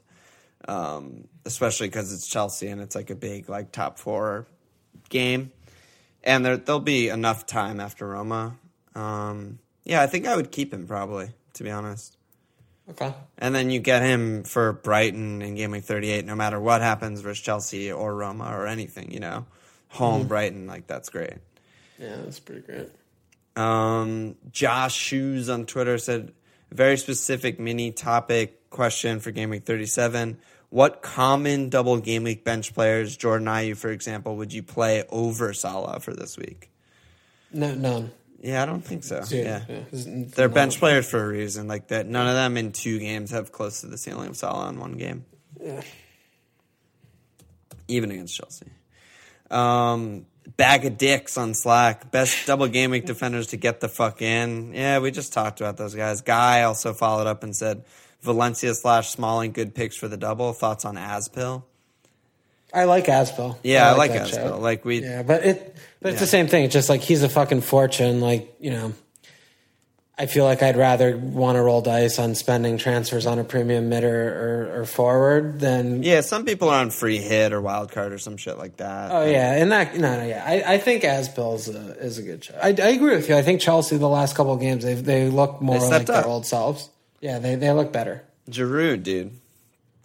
[SPEAKER 2] Um, especially because it's Chelsea and it's like a big like top four game, and there there'll be enough time after Roma. Um, yeah, I think I would keep him probably to be honest.
[SPEAKER 3] Okay.
[SPEAKER 2] And then you get him for Brighton in game week 38, no matter what happens versus Chelsea or Roma or anything, you know. Home Brighton, like that's great.
[SPEAKER 3] Yeah, that's pretty great.
[SPEAKER 2] Um, Josh Shoes on Twitter said, very specific mini topic question for Game Week 37. What common double Game Week bench players, Jordan Ayew, for example, would you play over Salah for this week?
[SPEAKER 3] No, none.
[SPEAKER 2] Yeah, I don't think so. Yeah.
[SPEAKER 3] It's- it's
[SPEAKER 2] They're bench players for a reason. Like that, none of them in two games have close to the ceiling of Salah in one game,
[SPEAKER 3] Yeah.
[SPEAKER 2] even against Chelsea. Um, bag of dicks on Slack. Best double game week defenders to get the fuck in. Yeah, we just talked about those guys. Guy also followed up and said Valencia slash Smalling good picks for the double. Thoughts on Aspil?
[SPEAKER 3] I like Aspel.
[SPEAKER 2] Yeah, I like,
[SPEAKER 3] that
[SPEAKER 2] Aspil.
[SPEAKER 3] shout.
[SPEAKER 2] Like we,
[SPEAKER 3] Yeah, but it but it's
[SPEAKER 2] Yeah.
[SPEAKER 3] the same thing. It's just like he's a fucking fortune. Like you know, I feel like I'd rather want to roll dice on spending transfers on a premium mid or, or, or forward than
[SPEAKER 2] yeah. Some people are on free hit or wild card or some shit like that.
[SPEAKER 3] Oh yeah, and that no no yeah, I, I think Aspel is a, is a good shot. I, I agree with you. I think Chelsea the last couple of games they they look more
[SPEAKER 2] They
[SPEAKER 3] like
[SPEAKER 2] stepped
[SPEAKER 3] their old selves. Yeah, they they look better.
[SPEAKER 2] Giroud, dude.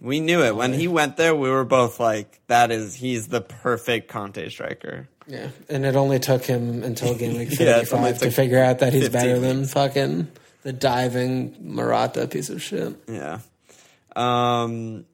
[SPEAKER 2] We knew it when oh, he went there. We were both like, "That is, he's the perfect Conte striker."
[SPEAKER 3] Yeah, and it only took him until game week *laughs*
[SPEAKER 2] Yeah,
[SPEAKER 3] fifty five to figure out that he's
[SPEAKER 2] 15
[SPEAKER 3] better than fucking the diving Morata piece of shit.
[SPEAKER 2] Yeah. Um,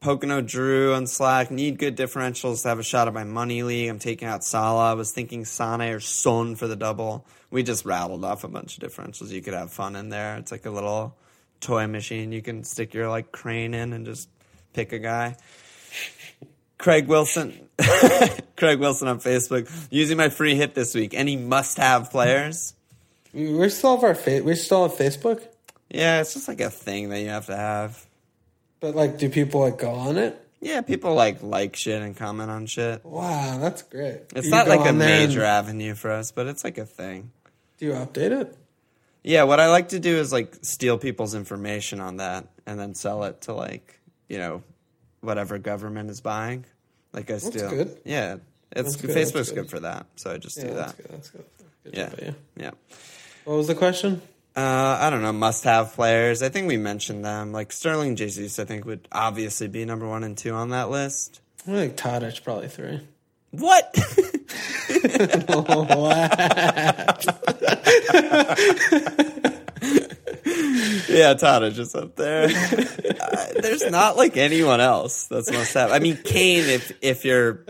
[SPEAKER 2] Pocono Drew on Slack need good differentials to have a shot at my money league. I'm taking out Salah. I was thinking Sane or Son for the double. We just rattled off a bunch of differentials. You could have fun in there. It's like a little toy machine. You can stick your like crane in and just pick a guy. Craig Wilson, *laughs* Craig Wilson on Facebook using my free hit this week. Any must-have players?
[SPEAKER 3] We still have our fa- we still have Facebook,
[SPEAKER 2] Yeah, it's just like a thing that you have to have.
[SPEAKER 3] but like, do people like go on it?
[SPEAKER 2] Yeah, people like like shit and comment on shit.
[SPEAKER 3] Wow, that's great.
[SPEAKER 2] It's
[SPEAKER 3] You
[SPEAKER 2] not like a
[SPEAKER 3] there and-
[SPEAKER 2] major avenue for us, but it's like a thing.
[SPEAKER 3] Do you update it?
[SPEAKER 2] Yeah, what I like to do is like steal people's information on that and then sell it to like, you know, whatever government is buying. Like I steal.
[SPEAKER 3] good.
[SPEAKER 2] Yeah. It's
[SPEAKER 3] That's good, that's
[SPEAKER 2] Facebook's
[SPEAKER 3] good.
[SPEAKER 2] good. for that. So I just
[SPEAKER 3] Yeah,
[SPEAKER 2] do
[SPEAKER 3] that's
[SPEAKER 2] that.
[SPEAKER 3] good. That's good. Good
[SPEAKER 2] Yeah. Yeah.
[SPEAKER 3] What was the question?
[SPEAKER 2] Uh, I don't know, must have players. I think we mentioned them. Like Sterling Jesus, I think would obviously be number one and two on that list.
[SPEAKER 3] I think Tadic probably three.
[SPEAKER 2] What? *laughs* *laughs* *laughs* yeah, Tadic just up there. *laughs* Uh, there's not like anyone else that's must have. I mean, Kane. If if you're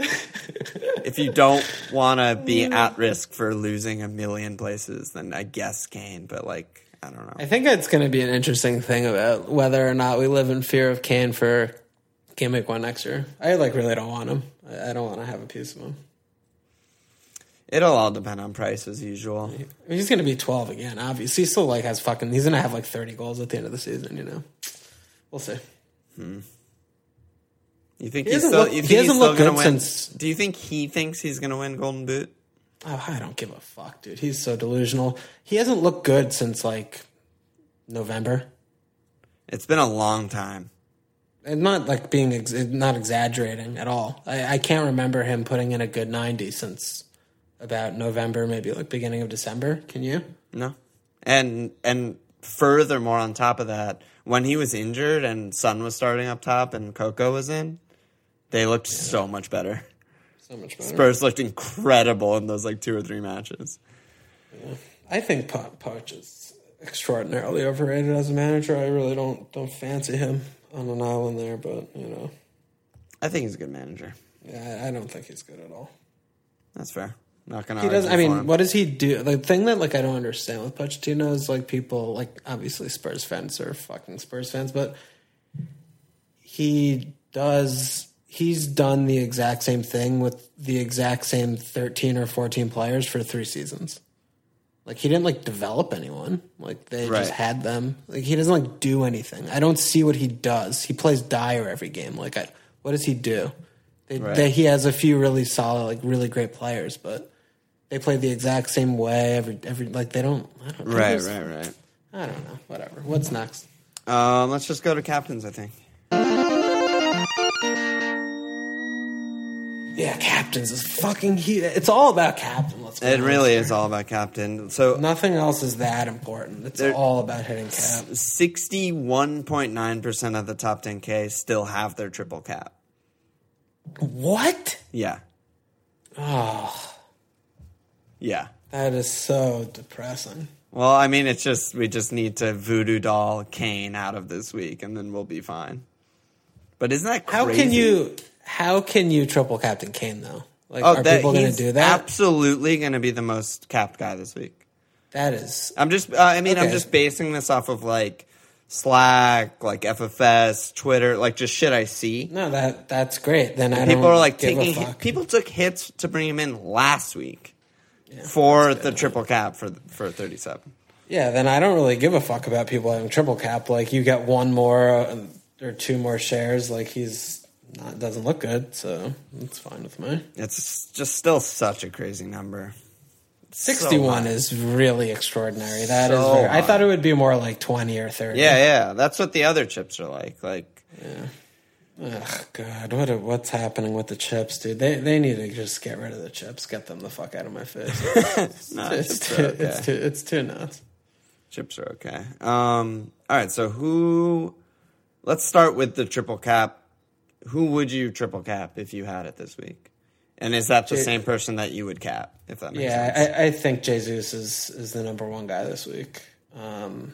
[SPEAKER 2] if you don't want to be at risk for losing a million places, then I guess Kane. But like, I don't know.
[SPEAKER 3] I think it's going to be an interesting thing about whether or not we live in fear of Kane for gimmick one next year. I like really don't want him. I I don't want to have a piece of him.
[SPEAKER 2] It'll all depend on price as usual.
[SPEAKER 3] He's going to be twelve again. Obviously, he still like has fucking. He's going to have like thirty goals at the end of the season. You know, we'll see. Hmm.
[SPEAKER 2] You think
[SPEAKER 3] He
[SPEAKER 2] he's still?
[SPEAKER 3] looked-
[SPEAKER 2] you
[SPEAKER 3] he
[SPEAKER 2] think he's
[SPEAKER 3] hasn't
[SPEAKER 2] still
[SPEAKER 3] looked
[SPEAKER 2] gonna
[SPEAKER 3] good
[SPEAKER 2] win?
[SPEAKER 3] since-
[SPEAKER 2] Do you think he thinks he's gonna win Golden Boot?
[SPEAKER 3] Oh, I don't give a fuck, dude. He's so delusional. He hasn't looked good since like November.
[SPEAKER 2] It's been a long time.
[SPEAKER 3] And not like being ex- not exaggerating at all. I, I can't remember him putting in a good ninety since about November, maybe like beginning of December. Can you?
[SPEAKER 2] No. And and furthermore on top of that, when he was injured and Son was starting up top and Coco was in, they looked so much better.
[SPEAKER 3] So much better.
[SPEAKER 2] Spurs looked incredible in those like two or three matches. Yeah.
[SPEAKER 3] I think Po- Poch is extraordinarily overrated as a manager. I really don't don't fancy him on an island there, but you know,
[SPEAKER 2] I think he's a good manager.
[SPEAKER 3] yeah, I don't think he's good at all.
[SPEAKER 2] That's fair. Not gonna.
[SPEAKER 3] He does. I mean, what does he do? The thing that like I don't understand with Pochettino is like people like obviously Spurs fans are fucking Spurs fans, but he does. He's done the exact same thing with the exact same thirteen or fourteen players for three seasons. Like he didn't like develop anyone. Like they
[SPEAKER 2] Right.
[SPEAKER 3] just had them. Like he doesn't like do anything. I don't see what he does. He plays Dier every game. Like I, what does he do? They,
[SPEAKER 2] Right.
[SPEAKER 3] they, he has a few really solid, like really great players, but they play the exact same way every every. Like they don't. I don't.
[SPEAKER 2] right, right, right.
[SPEAKER 3] I don't know. Whatever. What's next?
[SPEAKER 2] Um, let's just go to captains. I think.
[SPEAKER 3] Yeah, captains is fucking. It's all about captain. Let's.
[SPEAKER 2] It really
[SPEAKER 3] here.
[SPEAKER 2] is all about captain. So
[SPEAKER 3] Nothing else is that important. It's all about hitting cap.
[SPEAKER 2] sixty-one point nine percent of the top ten K still have their triple cap.
[SPEAKER 3] What?
[SPEAKER 2] Yeah,
[SPEAKER 3] Oh,
[SPEAKER 2] yeah.
[SPEAKER 3] that is so depressing.
[SPEAKER 2] Well, I mean, it's just we just need to voodoo doll Kane out of this week, and then we'll be fine. But isn't that crazy?
[SPEAKER 3] How can you? How can you triple captain Kane though? Like,
[SPEAKER 2] Oh,
[SPEAKER 3] are
[SPEAKER 2] that,
[SPEAKER 3] people going to do that?
[SPEAKER 2] Absolutely going to be the most capped guy this week.
[SPEAKER 3] that is.
[SPEAKER 2] I'm just. Uh, I mean, I'm just basing this off of like Slack, like FFS, Twitter, like just shit I see.
[SPEAKER 3] No, that that's great. Then I
[SPEAKER 2] people
[SPEAKER 3] don't People
[SPEAKER 2] are like taking. People took hits to bring him in last week for the triple cap for for 37.
[SPEAKER 3] Yeah, then I don't really give a fuck about people having triple cap. Like you get one more uh, or two more shares. Like he's not doesn't look good, so it's fine with me.
[SPEAKER 2] It's just still such a crazy number.
[SPEAKER 3] Sixty-one
[SPEAKER 2] high.
[SPEAKER 3] is really extraordinary. That is.
[SPEAKER 2] So
[SPEAKER 3] very, I thought it would be more like twenty or thirty.
[SPEAKER 2] Yeah, yeah, that's what the other chips are like. Like,
[SPEAKER 3] Ugh, God, what what's happening with the chips, dude? They they need to just get rid of the chips. Get them the fuck out of my face. *laughs*
[SPEAKER 2] no,
[SPEAKER 3] it's,
[SPEAKER 2] chips
[SPEAKER 3] too,
[SPEAKER 2] okay.
[SPEAKER 3] it's too it's too nuts.
[SPEAKER 2] Chips are okay. Um, all right, so who? Let's start with the triple cap. Who would you triple cap if you had it this week? And is that the
[SPEAKER 3] J-
[SPEAKER 2] same person that you would cap? If that makes sense.
[SPEAKER 3] Yeah, I, I think Jesus is is the number one guy this week. Um,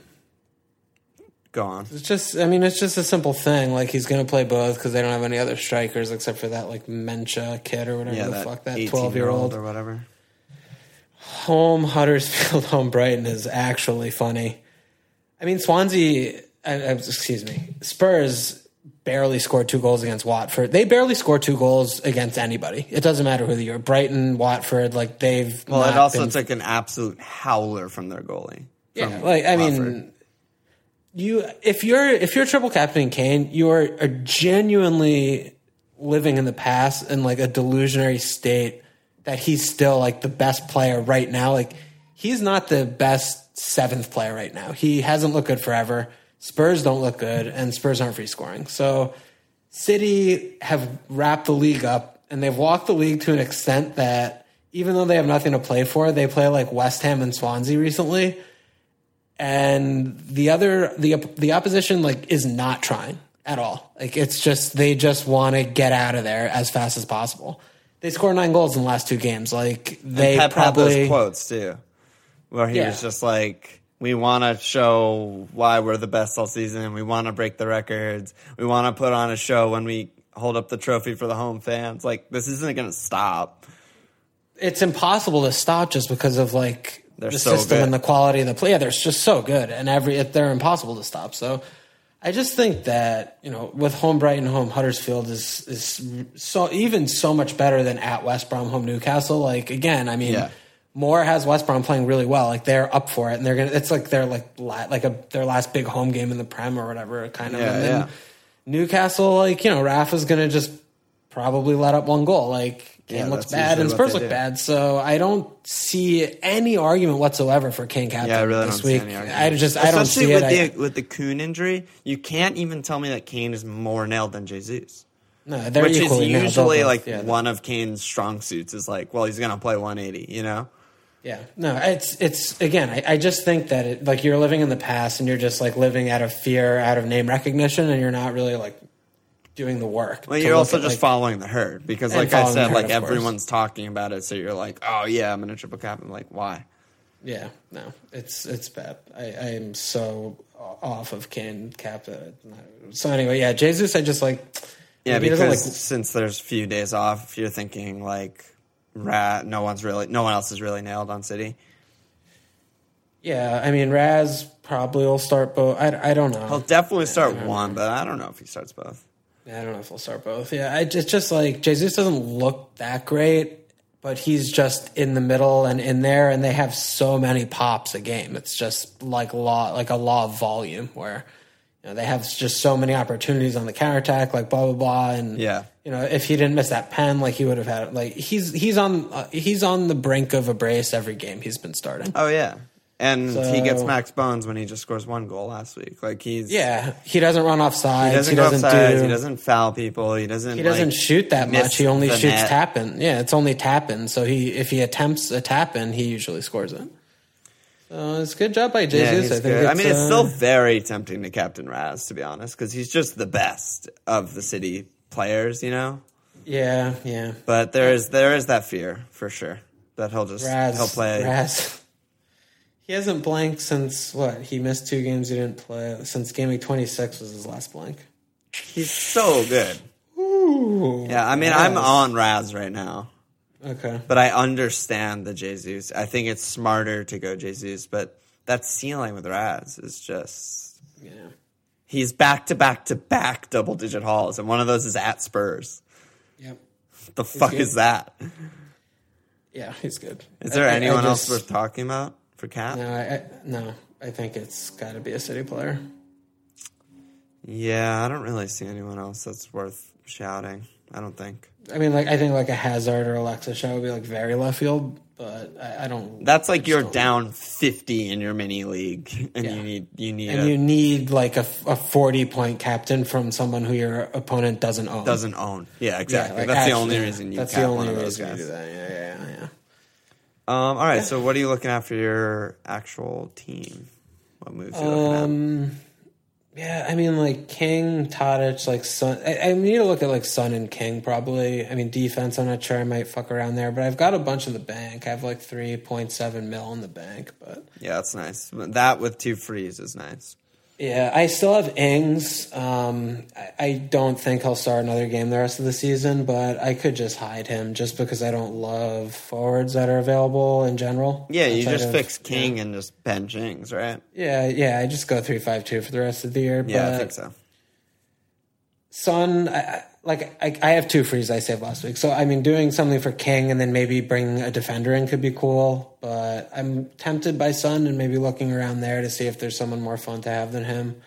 [SPEAKER 2] Go on.
[SPEAKER 3] It's just, I mean, it's just a simple thing. Like he's going to play both because they don't have any other strikers except for that like Nmecha kid or whatever
[SPEAKER 2] Yeah,
[SPEAKER 3] the
[SPEAKER 2] that
[SPEAKER 3] fuck that twelve year old.
[SPEAKER 2] or whatever.
[SPEAKER 3] Home Huddersfield, *laughs* home Brighton is actually funny. I mean, Swansea, uh, uh, excuse me, Spurs barely scored two goals against Watford. They barely score two goals against anybody. It doesn't matter who you're. Brighton, Watford, like they've.
[SPEAKER 2] Well, it also
[SPEAKER 3] been
[SPEAKER 2] took an absolute howler from their goalie.
[SPEAKER 3] Yeah,
[SPEAKER 2] from
[SPEAKER 3] like I
[SPEAKER 2] Watford.
[SPEAKER 3] mean, you if you're if you're triple captain Kane, you are, are genuinely living in the past in like a delusionary state that he's still like the best player right now. Like he's not the best seventh player right now. He hasn't looked good forever. Spurs don't look good, and Spurs aren't free scoring. So City have wrapped the league up, and they've walked the league to an extent that even though they have nothing to play for, they play like West Ham and Swansea recently and the other the the opposition like is not trying at all. Like it's just they just want to get out of there as fast as possible. They scored nine goals in the last two games. Like they probably
[SPEAKER 2] those quotes too, where he
[SPEAKER 3] Yeah.
[SPEAKER 2] was just like, "We want to show why we're the best all season. We want to break the records. We want to put on a show when we hold up the trophy for the home fans. Like this isn't going to stop."
[SPEAKER 3] it's impossible to stop just because of like
[SPEAKER 2] They're
[SPEAKER 3] the
[SPEAKER 2] so
[SPEAKER 3] system
[SPEAKER 2] good.
[SPEAKER 3] and the quality of the play. Yeah, they're just so good, and every they're impossible to stop. So. I just think that you know, with home Brighton, home Huddersfield is is so even so much better than at West Brom, home Newcastle. Like again, I mean,
[SPEAKER 2] Yeah.
[SPEAKER 3] Moore has West Brom playing really well. Like they're up for it, and they're gonna. It's like their like la, like a their last big home game in the Prem or whatever kind of.
[SPEAKER 2] Yeah,
[SPEAKER 3] and then
[SPEAKER 2] yeah.
[SPEAKER 3] Newcastle, like you know, Rafa's gonna just probably let up one goal. Like Kane
[SPEAKER 2] Yeah,
[SPEAKER 3] looks bad and Spurs look bad, so I don't see any argument whatsoever for Kane captain
[SPEAKER 2] Yeah, I really
[SPEAKER 3] this week. I just I don't
[SPEAKER 2] Especially
[SPEAKER 3] see it.
[SPEAKER 2] with
[SPEAKER 3] I-
[SPEAKER 2] the with the Kun injury. You can't even tell me that Kane is more nailed than Jesus.
[SPEAKER 3] no, they're
[SPEAKER 2] Which is
[SPEAKER 3] nailed,
[SPEAKER 2] usually
[SPEAKER 3] both,
[SPEAKER 2] like
[SPEAKER 3] yeah.
[SPEAKER 2] one of Kane's strong suits is like, well, he's gonna play 180, you know?
[SPEAKER 3] Yeah, no, it's it's again. I, I just think that it, like you're living in the past and you're just like living out of fear, out of name recognition, and you're not really like doing the work.
[SPEAKER 2] Well, you're also
[SPEAKER 3] at,
[SPEAKER 2] just
[SPEAKER 3] like-
[SPEAKER 2] following the herd because, like I said,
[SPEAKER 3] herd,
[SPEAKER 2] like
[SPEAKER 3] of course.
[SPEAKER 2] everyone's talking about it, so you're like, oh yeah, I'm gonna triple cap. I'm like, why?
[SPEAKER 3] Yeah, no, it's it's bad. I, I am so off of can cap. So anyway, yeah, Jesus. I just like
[SPEAKER 2] Yeah, because
[SPEAKER 3] like-
[SPEAKER 2] since there's a few days off, if you're thinking like, rat, no one's really, no one else is really nailed on City.
[SPEAKER 3] yeah. I mean, Raz probably will start both. I, I don't know.
[SPEAKER 2] He'll definitely start one, but I don't know if he starts both.
[SPEAKER 3] I don't know if he'll start both. Yeah, I just just like Jesus doesn't look that great, but he's just in the middle and in there, and they have so many pops a game. It's just like law, like a law of volume, where you know they have just so many opportunities on the counterattack, like blah blah blah, and
[SPEAKER 2] Yeah.
[SPEAKER 3] you know if he didn't miss that pen, like he would have had like he's he's on uh, he's on the brink of a brace every game he's been starting.
[SPEAKER 2] Oh yeah, and he gets max bones when he just scores one goal last week. Like he's
[SPEAKER 3] Yeah, he doesn't run off sides.
[SPEAKER 2] he doesn't
[SPEAKER 3] he doesn't do.
[SPEAKER 2] he doesn't foul people, he doesn't
[SPEAKER 3] He doesn't
[SPEAKER 2] like,
[SPEAKER 3] shoot that much. He only shoots
[SPEAKER 2] net.
[SPEAKER 3] tap in. Yeah, it's only tap in. So he if he attempts a tap in, he usually scores it. So it's a good job by
[SPEAKER 2] Yeah,
[SPEAKER 3] Jesus.
[SPEAKER 2] he's
[SPEAKER 3] I think.
[SPEAKER 2] I mean, it's
[SPEAKER 3] uh,
[SPEAKER 2] still very tempting to captain Raz, to be honest, because he's just the best of the city players, you know.
[SPEAKER 3] yeah, yeah.
[SPEAKER 2] But there is there is that fear for sure that he'll just
[SPEAKER 3] Raz,
[SPEAKER 2] he'll play.
[SPEAKER 3] Raz. He hasn't blanked since what? He missed two games he didn't play. Since game week 26 was his last blank.
[SPEAKER 2] He's so good.
[SPEAKER 3] Ooh.
[SPEAKER 2] Yeah, I mean, I'm on Raz right now,
[SPEAKER 3] Okay.
[SPEAKER 2] but I understand the Jesus. I think it's smarter to go Jesus, but that ceiling with Raz is just.
[SPEAKER 3] Yeah.
[SPEAKER 2] He's back to back to back double digit hauls, and one of those is at Spurs.
[SPEAKER 3] Yep.
[SPEAKER 2] The fuck
[SPEAKER 3] good.
[SPEAKER 2] is that?
[SPEAKER 3] Yeah, he's good.
[SPEAKER 2] Is there
[SPEAKER 3] I- I
[SPEAKER 2] anyone else worth talking about for Cat?
[SPEAKER 3] No, I, I no. I think it's got to be a city player.
[SPEAKER 2] Yeah, I don't really see anyone else that's worth shouting. I don't think.
[SPEAKER 3] I mean, like I think like a Hazard or Alexa Shaw would be like very left field, but I, I don't.
[SPEAKER 2] That's like you're down fifty in your mini league, and
[SPEAKER 3] Yeah.
[SPEAKER 2] you need you need
[SPEAKER 3] and
[SPEAKER 2] a,
[SPEAKER 3] you need like a, a forty point captain from someone who your opponent doesn't own.
[SPEAKER 2] doesn't own. Yeah,
[SPEAKER 3] Yeah,
[SPEAKER 2] exactly.
[SPEAKER 3] like,
[SPEAKER 2] that's the only reason you
[SPEAKER 3] That's
[SPEAKER 2] cap
[SPEAKER 3] the only
[SPEAKER 2] one of those
[SPEAKER 3] reason you
[SPEAKER 2] guys.
[SPEAKER 3] do that. Yeah, yeah, yeah.
[SPEAKER 2] Um, all right. So, what are you looking at for your actual team? What moves you looking
[SPEAKER 3] Um, yeah, I mean, like King, Tadic, like Son. I, I need to look at like Son and King probably. I mean, defense. I'm not sure. I might fuck around there, but I've got a bunch in the bank. I have like three point seven mil in the bank, but?
[SPEAKER 2] Yeah, that's nice. That with two frees is nice.
[SPEAKER 3] Yeah, I still have Ings. Um, I, I don't think he'll start another game the rest of the season, but I could just hide him just because I don't love forwards that are available in general.
[SPEAKER 2] Yeah, you just
[SPEAKER 3] of-
[SPEAKER 2] fix King and just bench Ings, right?
[SPEAKER 3] Yeah, yeah, I just go three five two for the rest of the year.
[SPEAKER 2] Yeah, I think so.
[SPEAKER 3] Son, I- like I, I have two frees I saved last week, so I mean, doing something for King and then maybe bring a defender in could be cool. But I'm tempted by Son and maybe looking around there to see if there's someone more fun to have than him.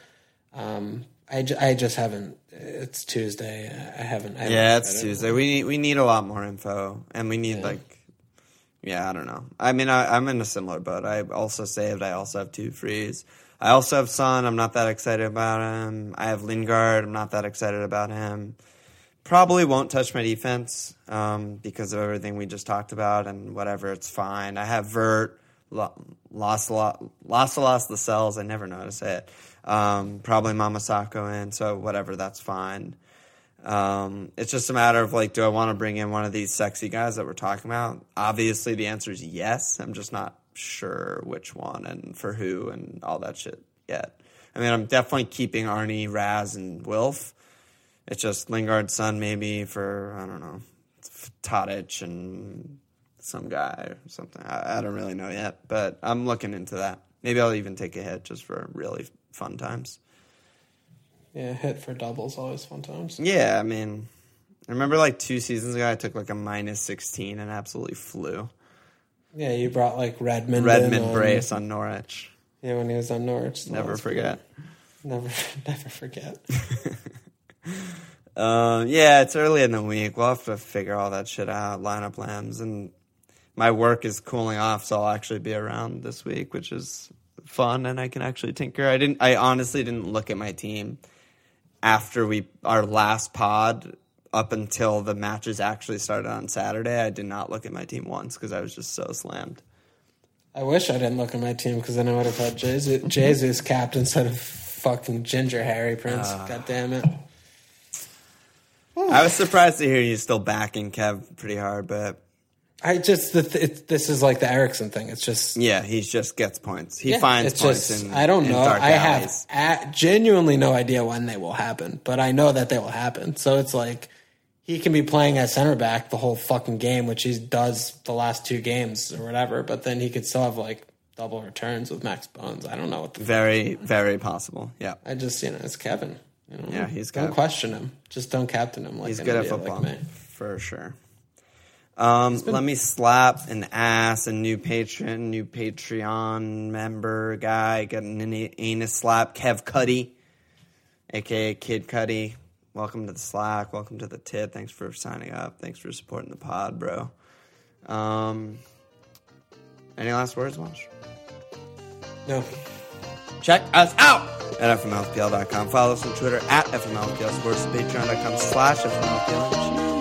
[SPEAKER 3] Um, I, I just haven't. It's Tuesday. I haven't. I haven't
[SPEAKER 2] Yeah, it's
[SPEAKER 3] it.
[SPEAKER 2] Tuesday. We need we need a lot more info, and we need like, yeah, I don't know. I mean, I, I'm in a similar boat. I also saved. I also have two frees. I also have Son. I'm not that excited about him. I have Lingard. I'm not that excited about him. Probably won't touch my defense um, because of everything we just talked about and whatever. It's fine. I have Vert, Los Los Los the cells. I never know how to say it. Um, probably Mamasako in. So whatever. That's fine. Um, it's just a matter of like, do I want to bring in one of these sexy guys that we're talking about? Obviously, the answer is yes. I'm just not sure which one and for who and all that shit yet. I mean, I'm definitely keeping Arnie, Raz, and Wilf. It's just Lingard's son, maybe for I don't know, Tadic and some guy or something. I, I don't really know yet, but I'm looking into that. Maybe I'll even take a hit just for really fun times.
[SPEAKER 3] Yeah, hit for doubles always fun times.
[SPEAKER 2] Yeah, I mean, I remember like two seasons ago, I took like a minus 16 and absolutely flew.
[SPEAKER 3] Yeah, you brought like Redmond. in
[SPEAKER 2] Redmond
[SPEAKER 3] on-
[SPEAKER 2] brace on Norwich.
[SPEAKER 3] Yeah, when he was on Norwich. *laughs*
[SPEAKER 2] Never forget.
[SPEAKER 3] Never, never forget.
[SPEAKER 2] Um, yeah, it's early in the week. We'll have to figure all that shit out, lineup lambs, and my work is cooling off, so I'll actually be around this week, which is fun, and I can actually tinker. I didn't. I honestly didn't look at my team after we our last pod up until the matches actually started on Saturday. I did not look at my team once because I was just so slammed.
[SPEAKER 3] I wish I didn't look at my team because then I would have had Jesus, Jesus capped instead of fucking Ginger Harry Prince.
[SPEAKER 2] Ah.
[SPEAKER 3] God damn it.
[SPEAKER 2] I was surprised to hear you still backing Kev pretty hard, but
[SPEAKER 3] I just the th- it, this is like the Eriksen thing. It's just
[SPEAKER 2] yeah, he just gets points. He
[SPEAKER 3] yeah,
[SPEAKER 2] finds points
[SPEAKER 3] just
[SPEAKER 2] in
[SPEAKER 3] I don't know. I have genuinely no idea when they will happen, but I know that they will happen. So it's like he can be playing at center back the whole fucking game, which he does the last two games or whatever. But then he could still have like double returns with Max Bones. I don't know what the
[SPEAKER 2] Very, very possible. Yeah.
[SPEAKER 3] I just you know it's Kevin. You know?
[SPEAKER 2] Yeah, he's
[SPEAKER 3] don't question him. Just don't captain him like
[SPEAKER 2] He's good at football,
[SPEAKER 3] Like
[SPEAKER 2] for sure. Um, let me slap an ass, a new patron, new Patreon member guy, got an an- anus slap, Kev Cuddy, aka Kid Cuddy. Welcome to the Slack. Welcome to the tit. Thanks for signing up. Thanks for supporting the pod, bro. Um, any last words, Wash?
[SPEAKER 3] No.
[SPEAKER 2] Check us out at fmlfpl.com. Follow us on Twitter at fmlpl sports, patreon.com slash fmlpl.